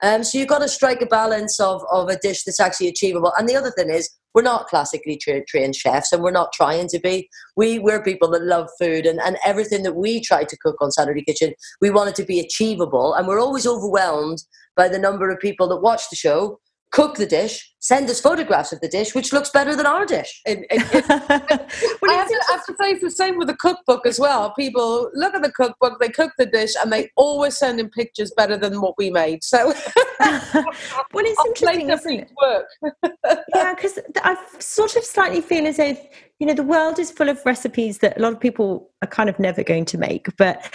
Um, so you've got to strike a balance of, of a dish that's actually achievable. And the other thing is, we're not classically tra- trained chefs and we're not trying to be. We, we're people that love food and, and everything that we try to cook on Saturday Kitchen, we want it to be achievable. And we're always overwhelmed by the number of people that watch the show cook the dish, send us photographs of the dish, which looks better than our dish. It, I, have to, I have to say it's the same with the cookbook as well. People look at the cookbook, they cook the dish, and they always send in pictures better than what we made. So, (laughs) well, it's interesting, isn't it? Work. (laughs) yeah, because I sort of slightly feel as if you know the world is full of recipes that a lot of people are kind of never going to make, but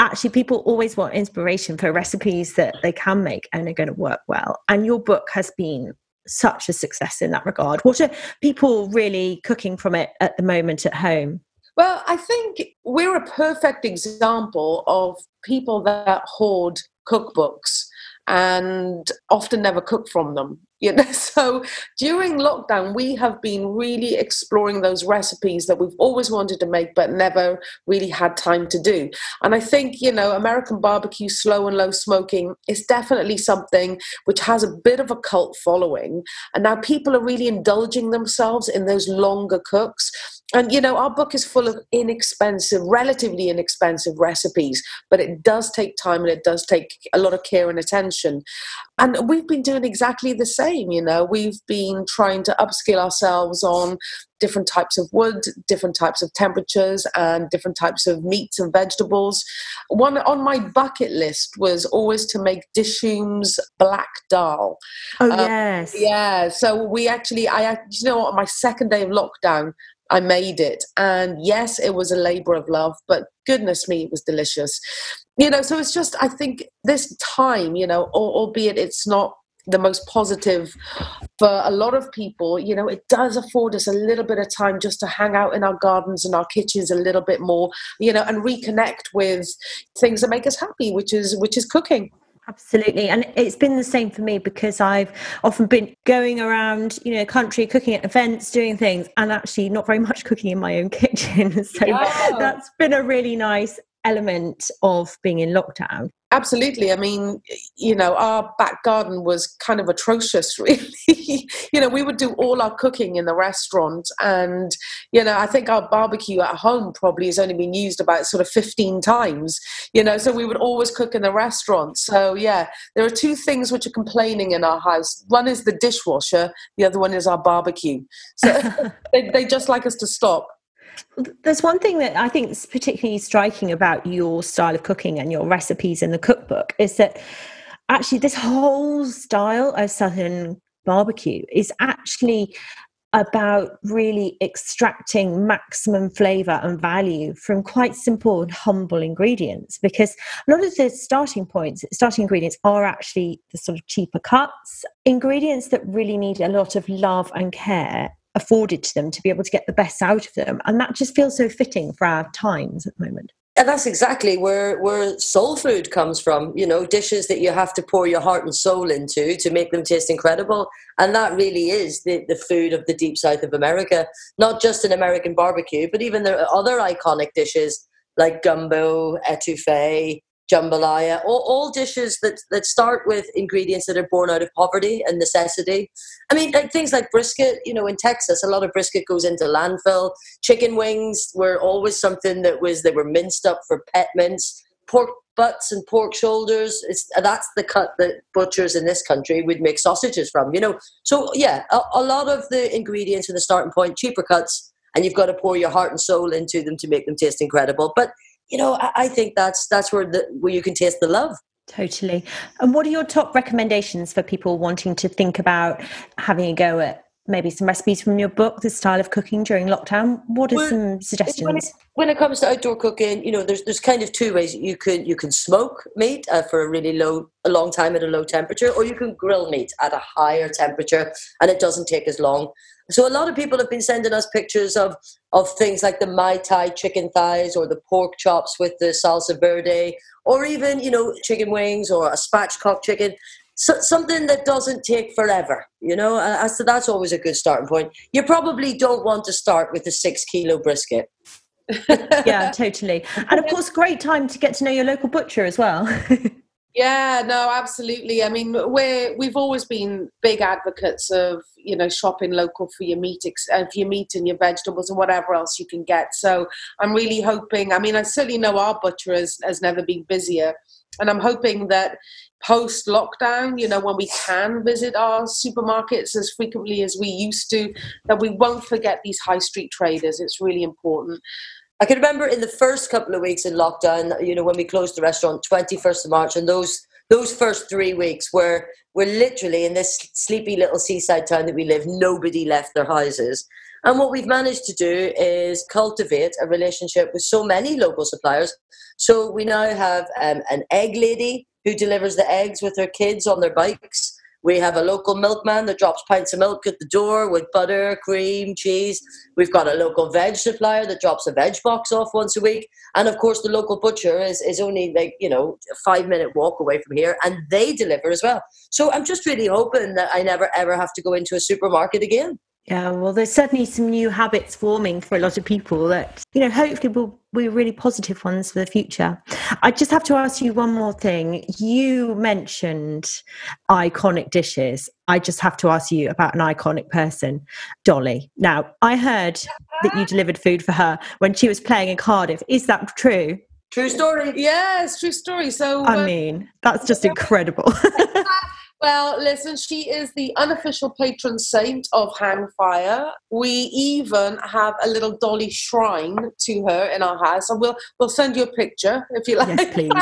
actually people always want inspiration for recipes that they can make and are going to work well. And your book has been such a success in that regard. What are people really cooking from it at the moment at home? Well i think we're a perfect example of people that hoard cookbooks and often never cook from them You know, (laughs) so during lockdown, we have been really exploring those recipes that we've always wanted to make but never really had time to do. And I think, you know, American barbecue, slow and low smoking is definitely something which has a bit of a cult following. And now people are really indulging themselves in those longer cooks and you know our book is full of inexpensive relatively inexpensive recipes but it does take time and it does take a lot of care and attention and we've been doing exactly the same you know we've been trying to upskill ourselves on different types of wood different types of temperatures and different types of meats and vegetables. One on my bucket list was always to make dishoom's black dal. Oh um, yes. yeah so we actually i you know on my second day of lockdown I made it. And yes, it was a labor of love, but goodness me, it was delicious. You know, so it's just, I think this time, you know, albeit it's not the most positive for a lot of people you know it does afford us a little bit of time just to hang out in our gardens and our kitchens a little bit more you know and reconnect with things that make us happy which is which is cooking Absolutely. And it's been the same for me because I've often been going around, you know, country, cooking at events, doing things, and actually not very much cooking in my own (laughs) kitchen. (laughs) So that's been a really nice element of being in lockdown. Absolutely. I mean, you know, our back garden was kind of atrocious, (laughs) really. you know, we would do all our cooking in the restaurant. And, you know, I think our barbecue at home probably has only been used about sort of 15 times, you know, so we would always cook in the restaurant. So, yeah, there are two things which are complaining in our house one is the dishwasher, the other one is our barbecue. So (laughs) they, they just like us to stop. There's one thing that I think is particularly striking about your style of cooking and your recipes in the cookbook is that actually this whole style of Southern barbecue is actually about really extracting maximum flavor and value from quite simple and humble ingredients because a lot of the starting points starting ingredients are actually the sort of cheaper cuts ingredients that really need a lot of love and care afforded to them to be able to get the best out of them. And that just feels so fitting for our times at the moment. And that's exactly where where soul food comes from. You know, dishes that you have to pour your heart and soul into to make them taste incredible. And that really is the, the food of the deep south of America. Not just an American barbecue, but even the other iconic dishes like gumbo, etouffee, jambalaya, all, all dishes that, that start with ingredients that are born out of poverty and necessity. I mean, like things like brisket, you know, in Texas, a lot of brisket goes into landfill. Chicken wings were always something that was, they were minced up for pet mints. Pork butts and pork shoulders, it's, that's the cut that butchers in this country would make sausages from, you know. So, yeah, a, a lot of the ingredients in the starting point, cheaper cuts, and you've got to pour your heart and soul into them to make them taste incredible. But you know, I, I think that's that's where the where you can taste the love. Totally. And what are your top recommendations for people wanting to think about having a go at maybe some recipes from your book, The Style of Cooking During Lockdown? What are well, some suggestions? When it, when it, comes to outdoor cooking, you know, there's there's kind of two ways. You can you can smoke meat uh, for a really low, a long time at a low temperature, or you can grill meat at a higher temperature, and it doesn't take as long. So a lot of people have been sending us pictures of of things like the mai tai chicken thighs or the pork chops with the salsa verde, or even you know chicken wings or a spatchcock chicken. So, something that doesn't take forever, you know. Uh, so that's always a good starting point. You probably don't want to start with a six kilo brisket. (laughs) yeah, totally. And of course, great time to get to know your local butcher as well. (laughs) Yeah, no, absolutely. I mean, we're we've always been big advocates of you know shopping local for your meat and uh, for your meat and your vegetables and whatever else you can get. So I'm really hoping. I mean, I certainly know our butcher has, has never been busier, and I'm hoping that post lockdown, you know, when we can visit our supermarkets as frequently as we used to, that we won't forget these high street traders. It's really important. I can remember in the first couple of weeks in lockdown, you know, when we closed the restaurant, 21st of March, and those those first three weeks where we're literally in this sleepy little seaside town that we live, nobody left their houses. And what we've managed to do is cultivate a relationship with so many local suppliers. So we now have um, an egg lady who delivers the eggs with her kids on their bikes. We have a local milkman that drops pints of milk at the door with butter, cream, cheese. We've got a local veg supplier that drops a veg box off once a week. And of course, the local butcher is, is only like, you know, a five minute walk away from here and they deliver as well. So I'm just really hoping that I never ever have to go into a supermarket again. Yeah, well, there's certainly some new habits forming for a lot of people that, you know, hopefully will be really positive ones for the future. I just have to ask you one more thing. You mentioned iconic dishes. I just have to ask you about an iconic person, Dolly. Now, I heard that you delivered food for her when she was playing in Cardiff. Is that true? True story. Yes, true story. So, I um, mean, that's just incredible. (laughs) Well, listen, she is the unofficial patron saint of hangfire. We even have a little dolly shrine to her in our house, and we'll we'll send you a picture if you like. Yes, please.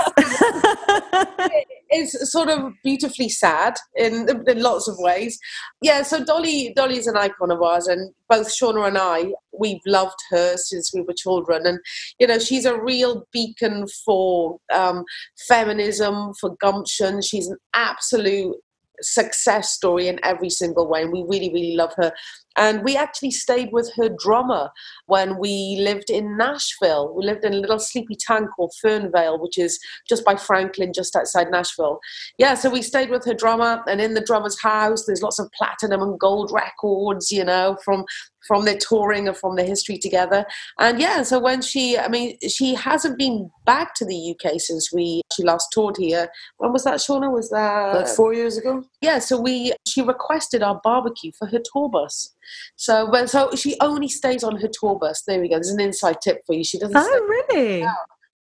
(laughs) it's sort of beautifully sad in, in lots of ways. Yeah, so Dolly Dolly is an icon of ours, and both Shauna and I, we've loved her since we were children, and you know she's a real beacon for um, feminism, for gumption. She's an absolute success story in every single way and we really really love her and we actually stayed with her drummer when we lived in nashville we lived in a little sleepy town called fernvale which is just by franklin just outside nashville yeah so we stayed with her drummer and in the drummer's house there's lots of platinum and gold records you know from from their touring or from their history together. And yeah, so when she, I mean, she hasn't been back to the UK since we she last toured here. When was that, Shauna? Was that About four years ago? Yeah, so we she requested our barbecue for her tour bus. So when so she only stays on her tour bus. There we go. There's an inside tip for you. She doesn't. oh, stay- really?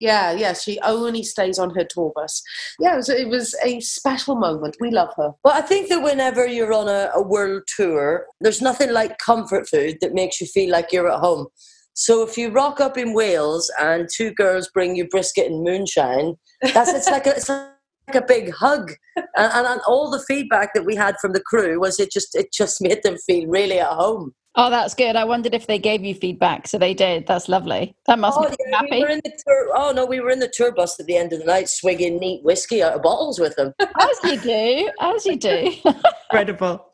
yeah, yeah. She only stays on her tour bus. Yeah, so it was a special moment. We love her. Well, I think that whenever you're on a, a world tour, there's nothing like comfort food that makes you feel like you're at home. So if you rock up in Wales and two girls bring you brisket and moonshine, that's it's like a, it's like a big hug. And, and, and all the feedback that we had from the crew was it just it just made them feel really at home. Oh, that's good. I wondered if they gave you feedback. So they did. That's lovely. That must Oh, make you yeah, we happy. were in the tour. Oh no, we were in the tour bus at the end of the night, swigging neat whiskey out of bottles with them. (laughs) As you do. As you do. (laughs) Incredible.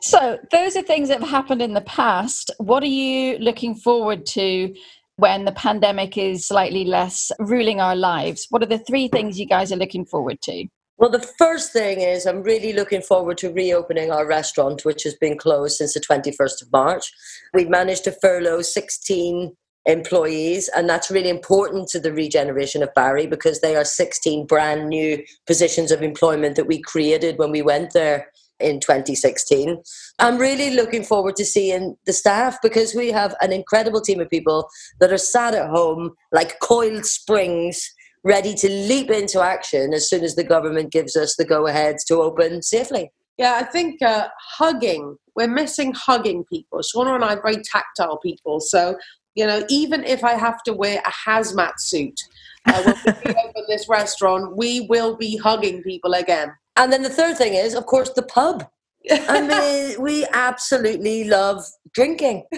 So, those are things that have happened in the past. What are you looking forward to when the pandemic is slightly less ruling our lives? What are the three things you guys are looking forward to? Well, the first thing is I'm really looking forward to reopening our restaurant, which has been closed since the 21st of March. We've managed to furlough 16 employees, and that's really important to the regeneration of Barry because they are 16 brand new positions of employment that we created when we went there in 2016. I'm really looking forward to seeing the staff because we have an incredible team of people that are sat at home like coiled springs ready to leap into action as soon as the government gives us the go ahead to open safely. Yeah, I think uh, hugging. We're missing hugging people. Shauna and I are very tactile people, so you know, even if I have to wear a hazmat suit uh, when we (laughs) open this restaurant, we will be hugging people again. And then the third thing is, of course, the pub. I (laughs) mean, we absolutely love drinking. (laughs)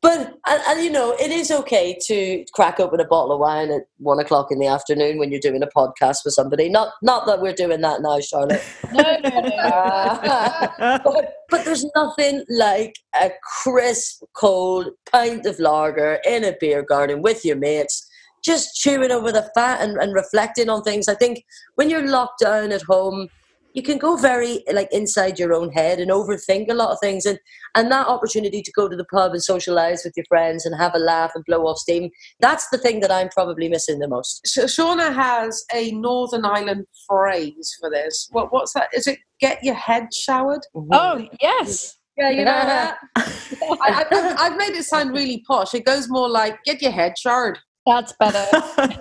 but, and, and, you know, it is okay to crack open a bottle of wine at one o'clock in the afternoon when you're doing a podcast with somebody. Not, not that we're doing that now, Charlotte. (laughs) No, no, no. but, but there's nothing like a crisp, cold pint of lager in a beer garden with your mates, just chewing over the fat and, and reflecting on things. I think when you're locked down at home, you can go very like inside your own head and overthink a lot of things and and that opportunity to go to the pub and socialize with your friends and have a laugh and blow off steam that's the thing that i'm probably missing the most Sh- Shauna has a Northern Ireland phrase for this. What, what's that? Is it get your head showered? Mm-hmm. Oh, yes. Yeah, you know that. (laughs) I, I, I've made it sound really posh. It goes more like get your head showered. That's better. (laughs) I've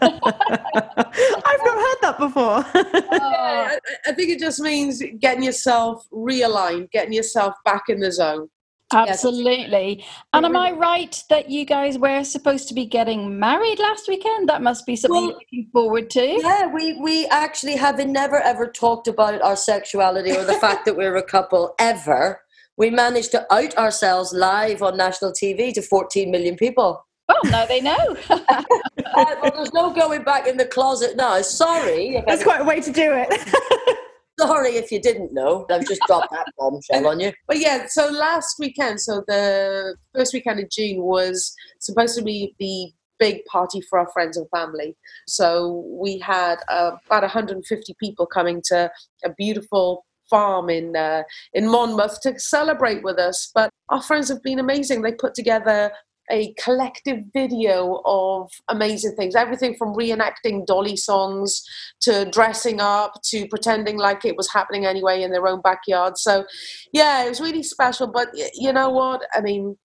not heard that before. (laughs) Yeah, I, I think it just means getting yourself realigned, getting yourself back in the zone. Absolutely. And am I right that you guys were supposed to be getting married last weekend? That must be something Well, you're looking forward to. Yeah, we, we actually have never ever talked about our sexuality or the (laughs) fact that we're a couple ever. We managed to out ourselves live on national TV to 14 million people. Well, now they know. Uh, (laughs) (laughs) well, there's no going back in the closet now. Sorry. That's quite a way to do it. (laughs) Sorry if you didn't know. I've just dropped that bombshell on you. But yeah, so last weekend, so the first weekend of June was supposed to be the big party for our friends and family. So we had uh, about 150 people coming to a beautiful farm in uh, in Monmouth to celebrate with us. But our friends have been amazing. They put together a collective video of amazing things. Everything from reenacting dolly songs to dressing up to pretending like it was happening anyway in their own backyard. So yeah it was really special. But you know what? I mean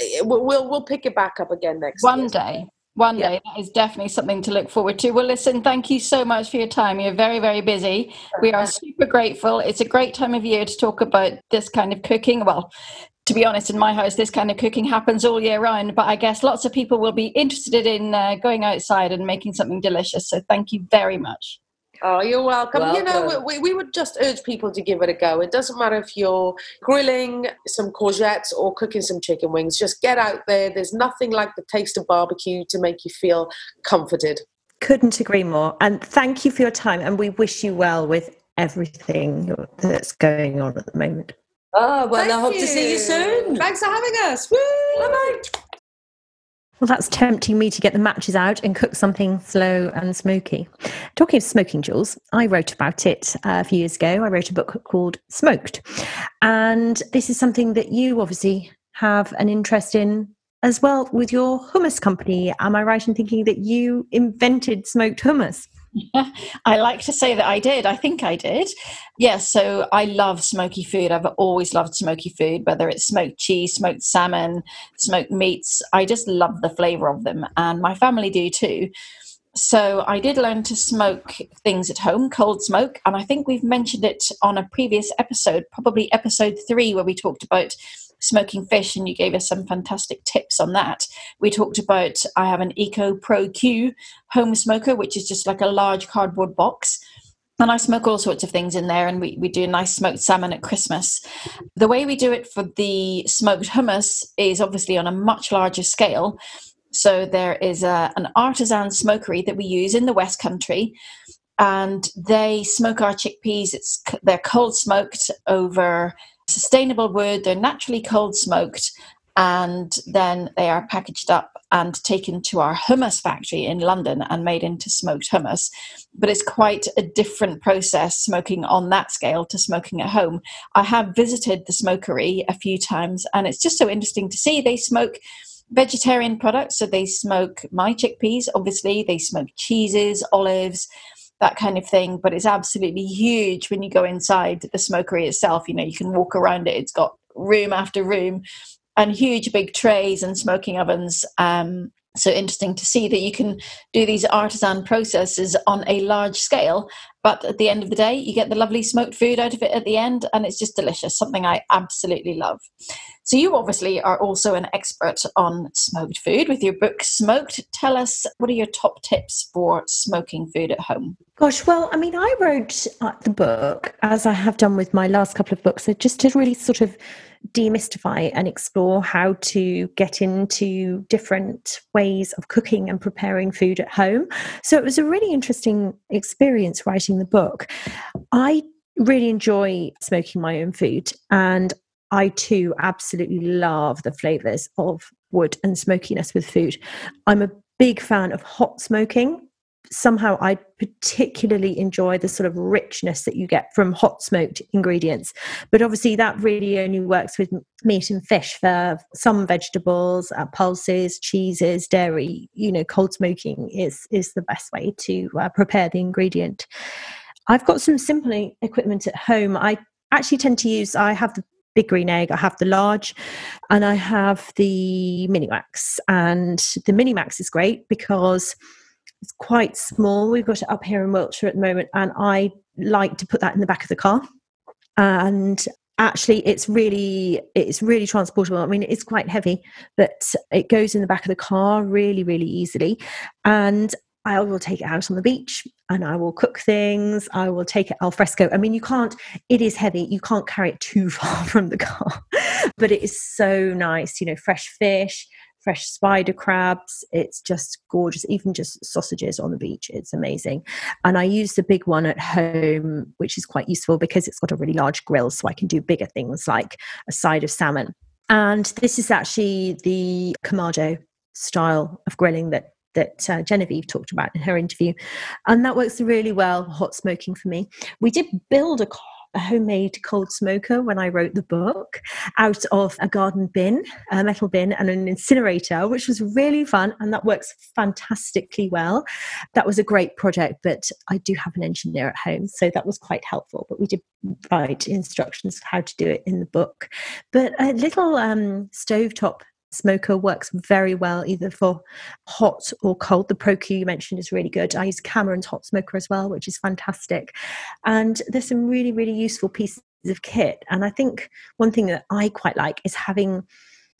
eh, we'll we'll pick it back up again next one year. day. One day. Yeah. that is definitely something to look forward to. Well listen thank you so much for your time. You're very very busy. We are super grateful. It's a great time of year to talk about this kind of cooking. Well to be honest, in my house, this kind of cooking happens all year round. But I guess lots of people will be interested in uh, going outside and making something delicious. So thank you very much. Oh, you're welcome. welcome. You know, we, we would just urge people to give it a go. It doesn't matter if you're grilling some courgettes or cooking some chicken wings. Just get out there. There's nothing like the taste of barbecue to make you feel comforted. Couldn't agree more. And thank you for your time. And we wish you well with everything that's going on at the moment. Oh, well, Thank I hope you. to see you soon. Thanks for having us. Woo! Bye-bye. Well, that's tempting me to get the matches out and cook something slow and smoky. Talking of smoking, Jules, I wrote about it uh, a few years ago. I wrote a book called Smoked. And this is something that you obviously have an interest in as well with your hummus company. Am I right in thinking that you invented smoked hummus? (laughs) I like to say that I did. I think I did. Yes, yeah, so I love smoky food. I've always loved smoky food, whether it's smoked cheese, smoked salmon, smoked meats. I just love the flavor of them, and my family do too. So I did learn to smoke things at home, cold smoke, and I think we've mentioned it on a previous episode, probably episode three, where we talked about smoking fish, and you gave us some fantastic tips on that. We talked about I have an Eco ProQ home smoker, which is just like a large cardboard box. And I smoke all sorts of things in there, and we, we do a nice smoked salmon at Christmas. The way we do it for the smoked hummus is obviously on a much larger scale. So there is a, an artisan smokery that we use in the West Country, and they smoke our chickpeas. It's they're cold smoked over sustainable wood. They're naturally cold smoked, and then they are packaged up and taken to our hummus factory in London and made into smoked hummus. But it's quite a different process smoking on that scale to smoking at home. I have visited the smokery a few times, and it's just so interesting to see. They smoke vegetarian products, so they smoke my chickpeas, obviously, they smoke cheeses, olives that kind of thing. But it's absolutely huge when you go inside the smokery itself. You know, you can walk around it, it's got room after room and huge big trays and smoking ovens. Um, so interesting to see that you can do these artisan processes on a large scale but at the end of the day you get the lovely smoked food out of it at the end and it's just delicious something i absolutely love. So you obviously are also an expert on smoked food with your book smoked. Tell us what are your top tips for smoking food at home? Gosh well i mean i wrote uh, the book as i have done with my last couple of books just to really sort of demystify and explore how to get into different ways of cooking and preparing food at home. So it was a really interesting experience writing the book. I really enjoy smoking my own food and I too absolutely love the flavors of wood and smokiness with food. I'm a big fan of hot smoking somehow I particularly enjoy the sort of richness that you get from hot smoked ingredients. But obviously, that really only works with meat and fish. For some vegetables, uh, pulses, cheeses, dairy, you know, cold smoking is is the best way to uh, prepare the ingredient. I've got some simple equipment at home. I actually tend to use. I have the big green egg. I have the large, and I have the mini max. And the mini max is great because it's quite small. We've got it up here in Wiltshire at the moment, and I like to put that in the back of the car. And actually, it's really it's really transportable. I mean, it's quite heavy, but it goes in the back of the car really, really easily. And I will take it out on the beach and I will cook things. I will take it al fresco. I mean, you can't, it is heavy. You can't carry it too (laughs) far from the car, but it is so nice, you know, fresh fish, fresh spider crabs. It's just gorgeous. Even just sausages on the beach, it's amazing. And I use the big one at home, which is quite useful because it's got a really large grill, so I can do bigger things like a side of salmon. And this is actually the Kamado style of grilling that that uh, Genevieve talked about in her interview. And that works really well, hot smoking for me. We did build a a homemade cold smoker when I wrote the book out of a garden bin, a metal bin, and an incinerator, which was really fun. And that works fantastically well. That was a great project, but I do have an engineer at home. So that was quite helpful. But we did write instructions of how to do it in the book. But a little um, stovetop smoker works very well either for hot or cold. The ProQ you mentioned is really good. I use Cameron's hot smoker as well, which is fantastic. And there's some really, really useful pieces of kit. And I think one thing that I quite like is having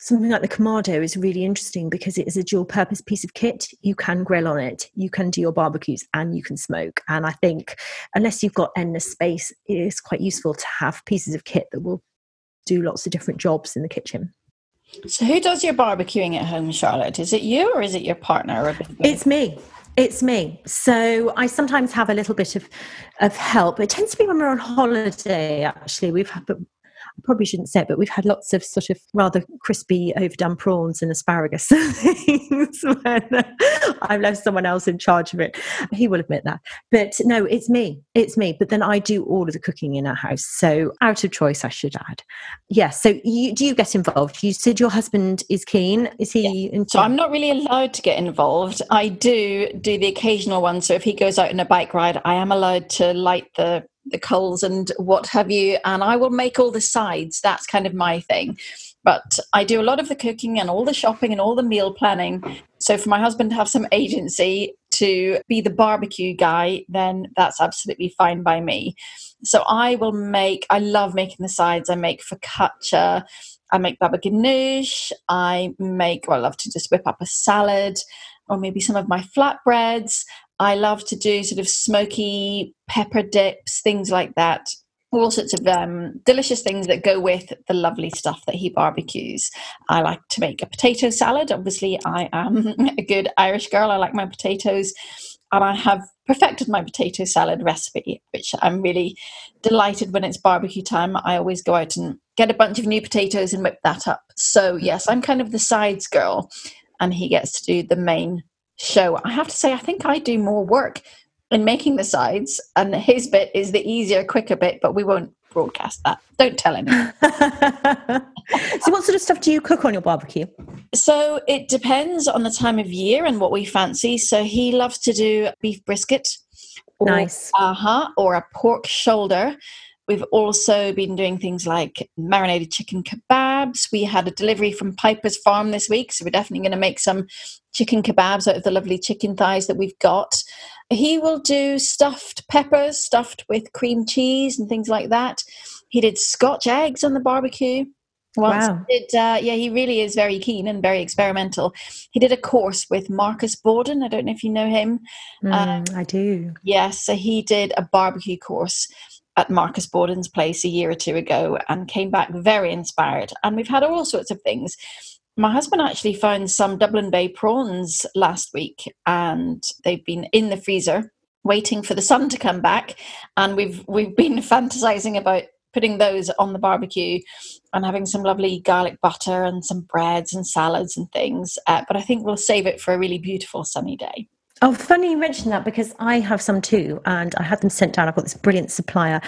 something like the Kamado is really interesting because it is a dual purpose piece of kit. You can grill on it, you can do your barbecues, and you can smoke. And I think unless you've got endless space, it is quite useful to have pieces of kit that will do lots of different jobs in the kitchen. So, who does your barbecuing at home, Charlotte? Is it you or is it your partner? It's me. It's me. So I sometimes have a little bit of of help. It tends to be when we're on holiday. Actually, we've had, probably shouldn't say it, but we've had lots of sort of rather crispy, overdone prawns and asparagus (laughs) things when (laughs) I've left someone else in charge of it. He will admit that. But no, it's me. It's me. But then I do all of the cooking in our house. So out of choice, I should add. Yes. Yeah, so you, do you get involved? You said your husband is keen. Is he? Yeah. So I'm not really allowed to get involved. I do do the occasional one. So if he goes out on a bike ride, I am allowed to light the the coals and what have you and i will make all the sides that's kind of my thing but i do a lot of the cooking and all the shopping and all the meal planning so for my husband to have some agency to be the barbecue guy then that's absolutely fine by me. So i will make i love making the sides. I make focaccia. I make baba ganoush. I make well, i love to just whip up a salad or maybe some of my flatbreads. I love to do sort of smoky pepper dips, things like that. All sorts of um, delicious things that go with the lovely stuff that he barbecues. I like to make a potato salad. Obviously, I am (laughs) a good Irish girl. I like my potatoes. And I have perfected my potato salad recipe, which I'm really delighted when it's barbecue time. I always go out and get a bunch of new potatoes and whip that up. So, yes, I'm kind of the sides girl, and he gets to do the main show, I have to say, I think I do more work in making the sides, and his bit is the easier, quicker bit, but we won't broadcast that. Don't tell him. (laughs) so, what sort of stuff do you cook on your barbecue? So, it depends on the time of year and what we fancy. So, he loves to do beef brisket. Or, nice. Uh huh. Or a pork shoulder. We've also been doing things like marinated chicken kebabs. We had a delivery from Piper's Farm this week, so we're definitely going to make some chicken kebabs out of the lovely chicken thighs that we've got. He will do stuffed peppers, stuffed with cream cheese and things like that. He did Scotch eggs on the barbecue. Once wow. Did, uh, yeah, he really is very keen and very experimental. He did a course with Marcus Bawdon. I don't know if you know him. Mm, um, I do. Yes, so he did a barbecue course at Marcus Bawdon's place a year or two ago and came back very inspired. And we've had all sorts of things. My husband actually found some Dublin Bay prawns last week and they've been in the freezer waiting for the sun to come back and we've we've been (laughs) fantasizing about putting those on the barbecue and having some lovely garlic butter and some breads and salads and things uh, but i think we'll save it for a really beautiful sunny day Oh, funny you mentioned that because I have some too, and I had them sent down. I've got this brilliant supplier,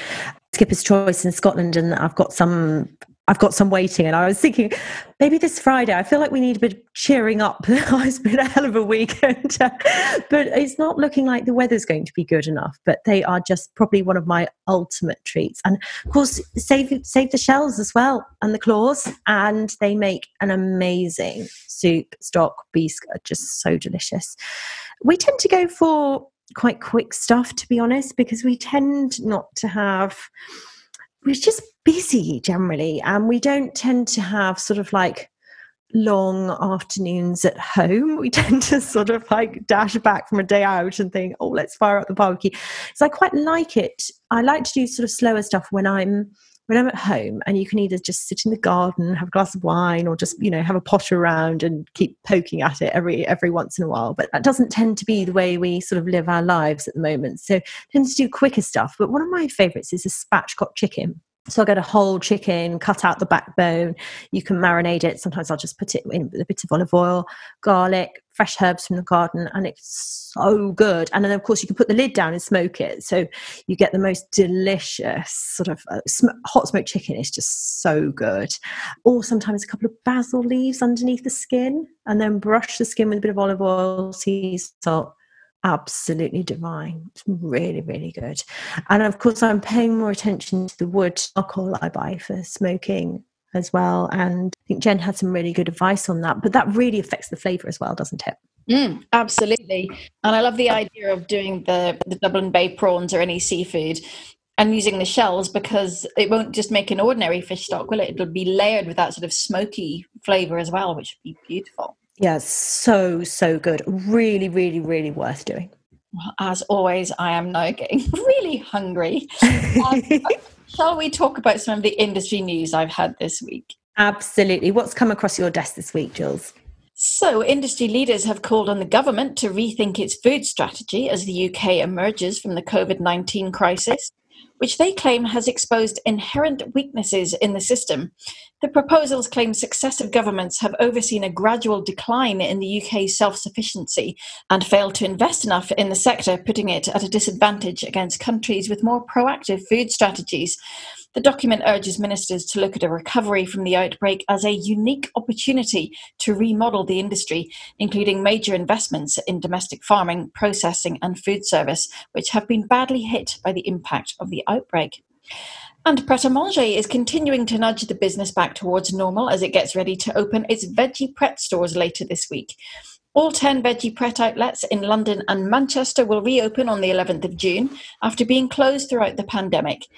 Skipper's Choice in Scotland, and I've got some. I've got some waiting, and I was thinking maybe this Friday. I feel like we need a bit of cheering up. (laughs) it's been a hell of a weekend, (laughs) but it's not looking like the weather's going to be good enough. But they are just probably one of my ultimate treats, and of course, save save the shells as well and the claws, and they make an amazing soup, stock, bisque, are just so delicious we tend to go for quite quick stuff, to be honest, because we tend not to have, we're just busy generally, and we don't tend to have sort of like long afternoons at home. We (laughs) tend to sort of like dash back from a day out and think, oh, let's fire up the barbecue. So I quite like it. I like to do sort of slower stuff when I'm when I'm at home and you can either just sit in the garden, have a glass of wine, or just, you know, have a potter around and keep poking at it every every once in a while. But that doesn't tend to be the way we sort of live our lives at the moment. So tend to do quicker stuff. But one of my favorites is a spatchcock chicken. So I get a whole chicken, cut out the backbone. You can marinate it. Sometimes I'll just put it in with a bit of olive oil, garlic, fresh herbs from the garden, and it's so good. And then, of course, you can put the lid down and smoke it. So you get the most delicious sort of uh, sm- hot smoked chicken. It's just so good. Or sometimes a couple of basil leaves underneath the skin, and then brush the skin with a bit of olive oil, sea salt absolutely divine. It's really, really good. And of course, I'm paying more attention to the wood alcohol I buy for smoking as well. And I think Jen had some really good advice on that. But that really affects the flavour as well, doesn't it? Mm, absolutely. And I love the idea of doing the, the Dublin Bay prawns or any seafood and using the shells because it won't just make an ordinary fish stock, will it? It'll be layered with that sort of smoky flavour as well, which would be beautiful. Yeah, so, so good. Really, really, really worth doing. Well, as always, I am now getting (laughs) really hungry. Um, (laughs) shall we talk about some of the industry news I've had this week? Absolutely. What's come across your desk this week, Jules? So, industry leaders have called on the government to rethink its food strategy as the UK emerges from the COVID 19 crisis which they claim has exposed inherent weaknesses in the system. The proposals claim successive governments have overseen a gradual decline in the UK's self sufficiency and failed to invest enough in the sector, putting it at a disadvantage against countries with more proactive food strategies. The document urges ministers to look at a recovery from the outbreak as a unique opportunity to remodel the industry, including major investments in domestic farming, processing, and food service, which have been badly hit by the impact of the outbreak. And Pret a Manger is continuing to nudge the business back towards normal as it gets ready to open its Veggie Pret stores later this week. All 10 Veggie Pret outlets in London and Manchester will reopen on the 11th of June after being closed throughout the pandemic.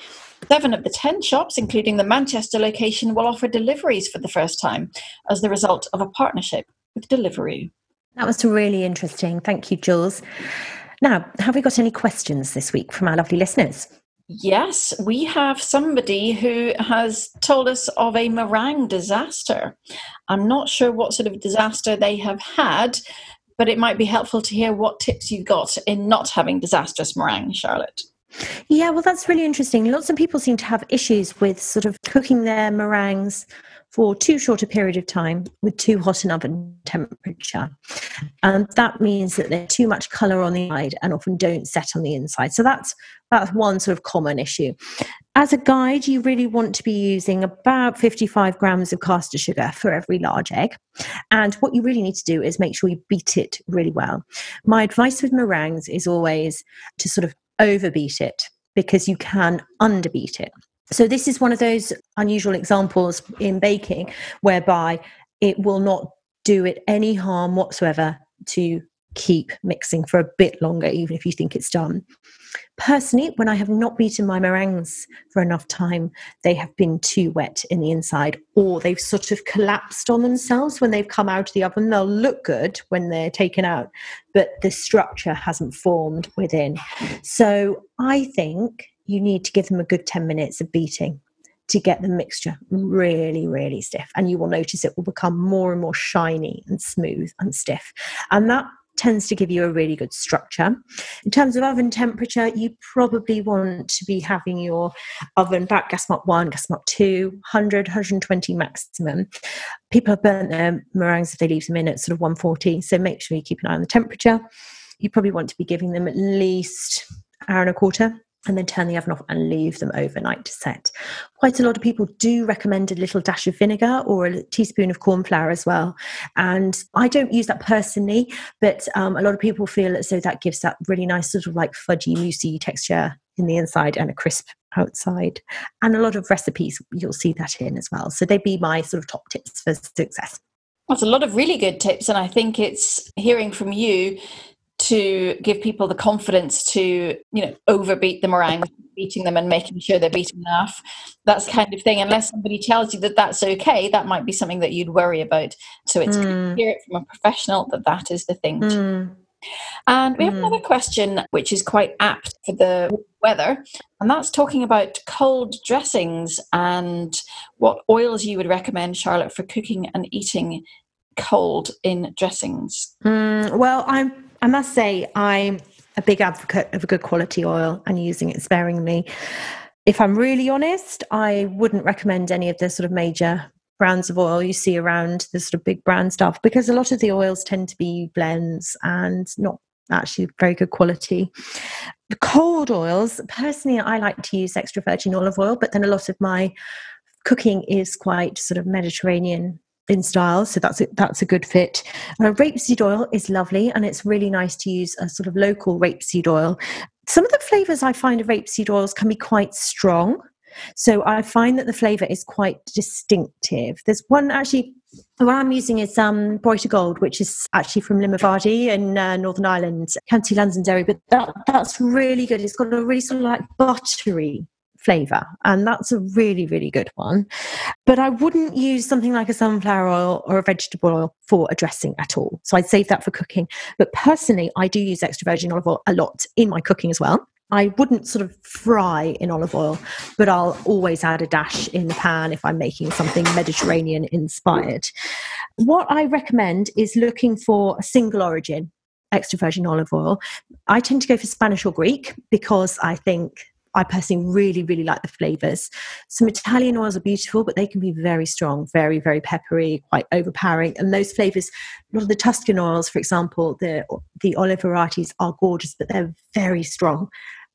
Seven of the 10 shops, including the Manchester location, will offer deliveries for the first time as the result of a partnership with Deliveroo. That was really interesting. Thank you, Jules. Now, have we got any questions this week from our lovely listeners? Yes, we have somebody who has told us of a meringue disaster. I'm not sure what sort of disaster they have had, but it might be helpful to hear what tips you got in not having disastrous meringue, Charlotte. Yeah, well, that's really interesting. Lots of people seem to have issues with sort of cooking their meringues for too short a period of time with too hot an oven temperature. And that means that there's too much colour on the side and often don't set on the inside. So that's that's one sort of common issue. As a guide, you really want to be using about 55 grams of caster sugar for every large egg. And what you really need to do is make sure you beat it really well. My advice with meringues is always to sort of overbeat it because you can underbeat it. So, this is one of those unusual examples in baking whereby it will not do it any harm whatsoever to keep mixing for a bit longer, even if you think it's done. Personally, when I have not beaten my meringues for enough time, they have been too wet in the inside, or they've sort of collapsed on themselves when they've come out of the oven. They'll look good when they're taken out, but the structure hasn't formed within. So I think you need to give them a good 10 minutes of beating to get the mixture really, really stiff. And you will notice it will become more and more shiny and smooth and stiff. And that tends to give you a really good structure. In terms of oven temperature, you probably want to be having your oven back gas mark 1, gas mark 2, 100, 120 maximum. People have burnt their meringues if they leave them in at sort of 140, so make sure you keep an eye on the temperature. You probably want to be giving them at least hour and a quarter and then turn the oven off and leave them overnight to set. Quite a lot of people do recommend a little dash of vinegar or a teaspoon of corn flour as well. And I don't use that personally, but um, a lot of people feel as though that gives that really nice sort of like fudgy, moussey texture in the inside and a crisp outside. And a lot of recipes, you'll see that in as well. So they'd be my sort of top tips for success. That's a lot of really good tips. And I think it's hearing from you to give people the confidence to you know overbeat the meringue beating them and making sure they're beaten enough that's kind of thing unless somebody tells you that that's okay that might be something that you'd worry about so it's mm. hear it from a professional that that is the thing mm. And we have mm. another question which is quite apt for the weather, and that's talking about cold dressings and what oils you would recommend, Charlotte, for cooking and eating cold in dressings. Mm, well, I'm, I must say, I'm a big advocate of a good quality oil and using it sparingly. If I'm really honest, I wouldn't recommend any of the sort of major brands of oil you see around the sort of big brand stuff because a lot of the oils tend to be blends and not actually very good quality. The cold oils, personally, I like to use extra virgin olive oil, but then a lot of my cooking is quite sort of Mediterranean in style, so that's a, that's a good fit. Uh, rapeseed oil is lovely, and it's really nice to use a sort of local rapeseed oil. Some of the flavors I find of rapeseed oils can be quite strong, so I find that the flavor is quite distinctive. There's one actually. What I'm using is um, Broighter Gold, which is actually from Limavady in uh, Northern Ireland, County Londonderry. But that, that's really good. It's got a really sort of like buttery flavor and that's a really really good one but i wouldn't use something like a sunflower oil or a vegetable oil for a dressing at all so i'd save that for cooking but personally i do use extra virgin olive oil a lot in my cooking as well I wouldn't sort of fry in olive oil, but I'll always add a dash in the pan if I'm making something Mediterranean inspired. What I recommend is looking for a single origin extra virgin olive oil. I tend to go for Spanish or Greek because I think I personally really, really like the flavors. Some Italian oils are beautiful, but they can be very strong, very, very peppery, quite overpowering. And those flavors, a lot of the Tuscan oils, for example, the the olive varieties are gorgeous, but they're very strong.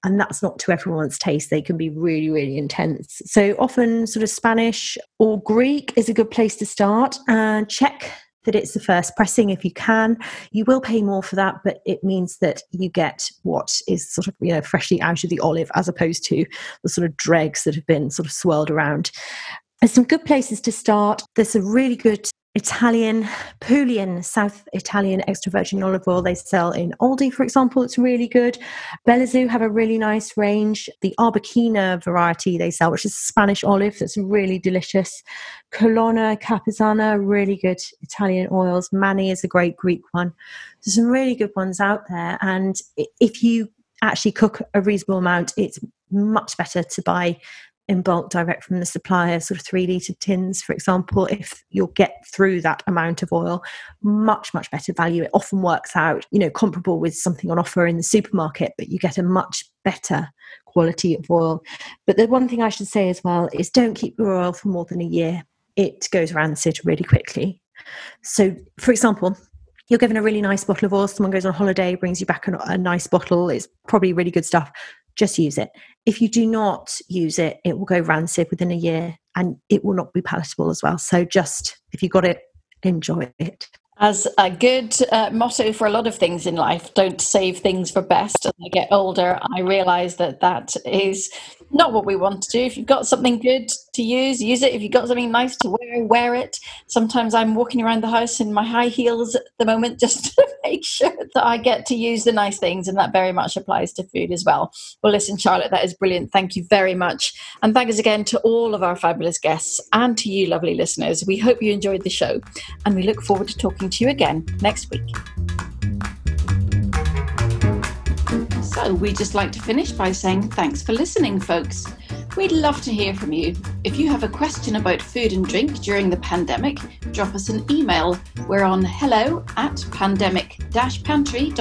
And that's not to everyone's taste. They can be really, really intense. So often, sort of Spanish or Greek is a good place to start. And check that it's the first pressing if you can. You will pay more for that, but it means that you get what is sort of you know freshly out of the olive as opposed to the sort of dregs that have been sort of swirled around. There's some good places to start. There's a really good Italian, Puglian, South Italian extra virgin olive oil they sell in Aldi, for example. It's really good. Belazu have a really nice range. The Arbequina variety they sell, which is Spanish olive, that's really delicious. Colonna, Capezzana, really good Italian oils. Mani is a great Greek one. There's some really good ones out there. And if you actually cook a reasonable amount, it's much better to buy in bulk direct from the supplier, sort of three litre tins, for example, if you'll get through that amount of oil, much, much better value. It often works out, you know, comparable with something on offer in the supermarket, but you get a much better quality of oil. But the one thing I should say as well is don't keep your oil for more than a year. It goes rancid really quickly. So, for example, you're given a really nice bottle of oil, someone goes on holiday, brings you back a, a nice bottle, it's probably really good stuff just use it. If you do not use it, it will go rancid within a year and it will not be palatable as well. So just if you got it, enjoy it. As a good uh, motto for a lot of things in life, don't save things for best. As I get older, I realize that that is not what we want to do. If you've got something good to use, use it. If you've got something nice to wear, wear it. Sometimes I'm walking around the house in my high heels at the moment (laughs) just to make sure that I get to use the nice things, and that very much applies to food as well. Well, listen, Charlotte, that is brilliant. Thank you very much. And thanks again to all of our fabulous guests and to you, lovely listeners. We hope you enjoyed the show, and we look forward to talking to you again next week. So, we'd just like to finish by saying thanks for listening, folks. We'd love to hear from you. If you have a question about food and drink during the pandemic, drop us an email. We're on hello at pandemic pantry.co.uk.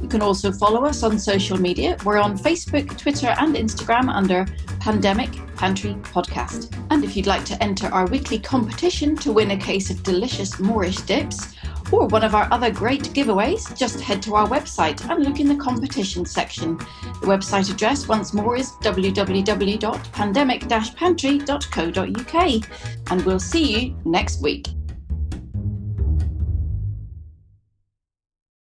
You can also follow us on social media. We're on Facebook, Twitter, and Instagram under Pandemic Pantry Podcast. And if you'd like to enter our weekly competition to win a case of delicious Moorish dips, or one of our other great giveaways, just head to our website and look in the competition section. The website address once more is www.pandemic-pantry.co.uk. And we'll see you next week.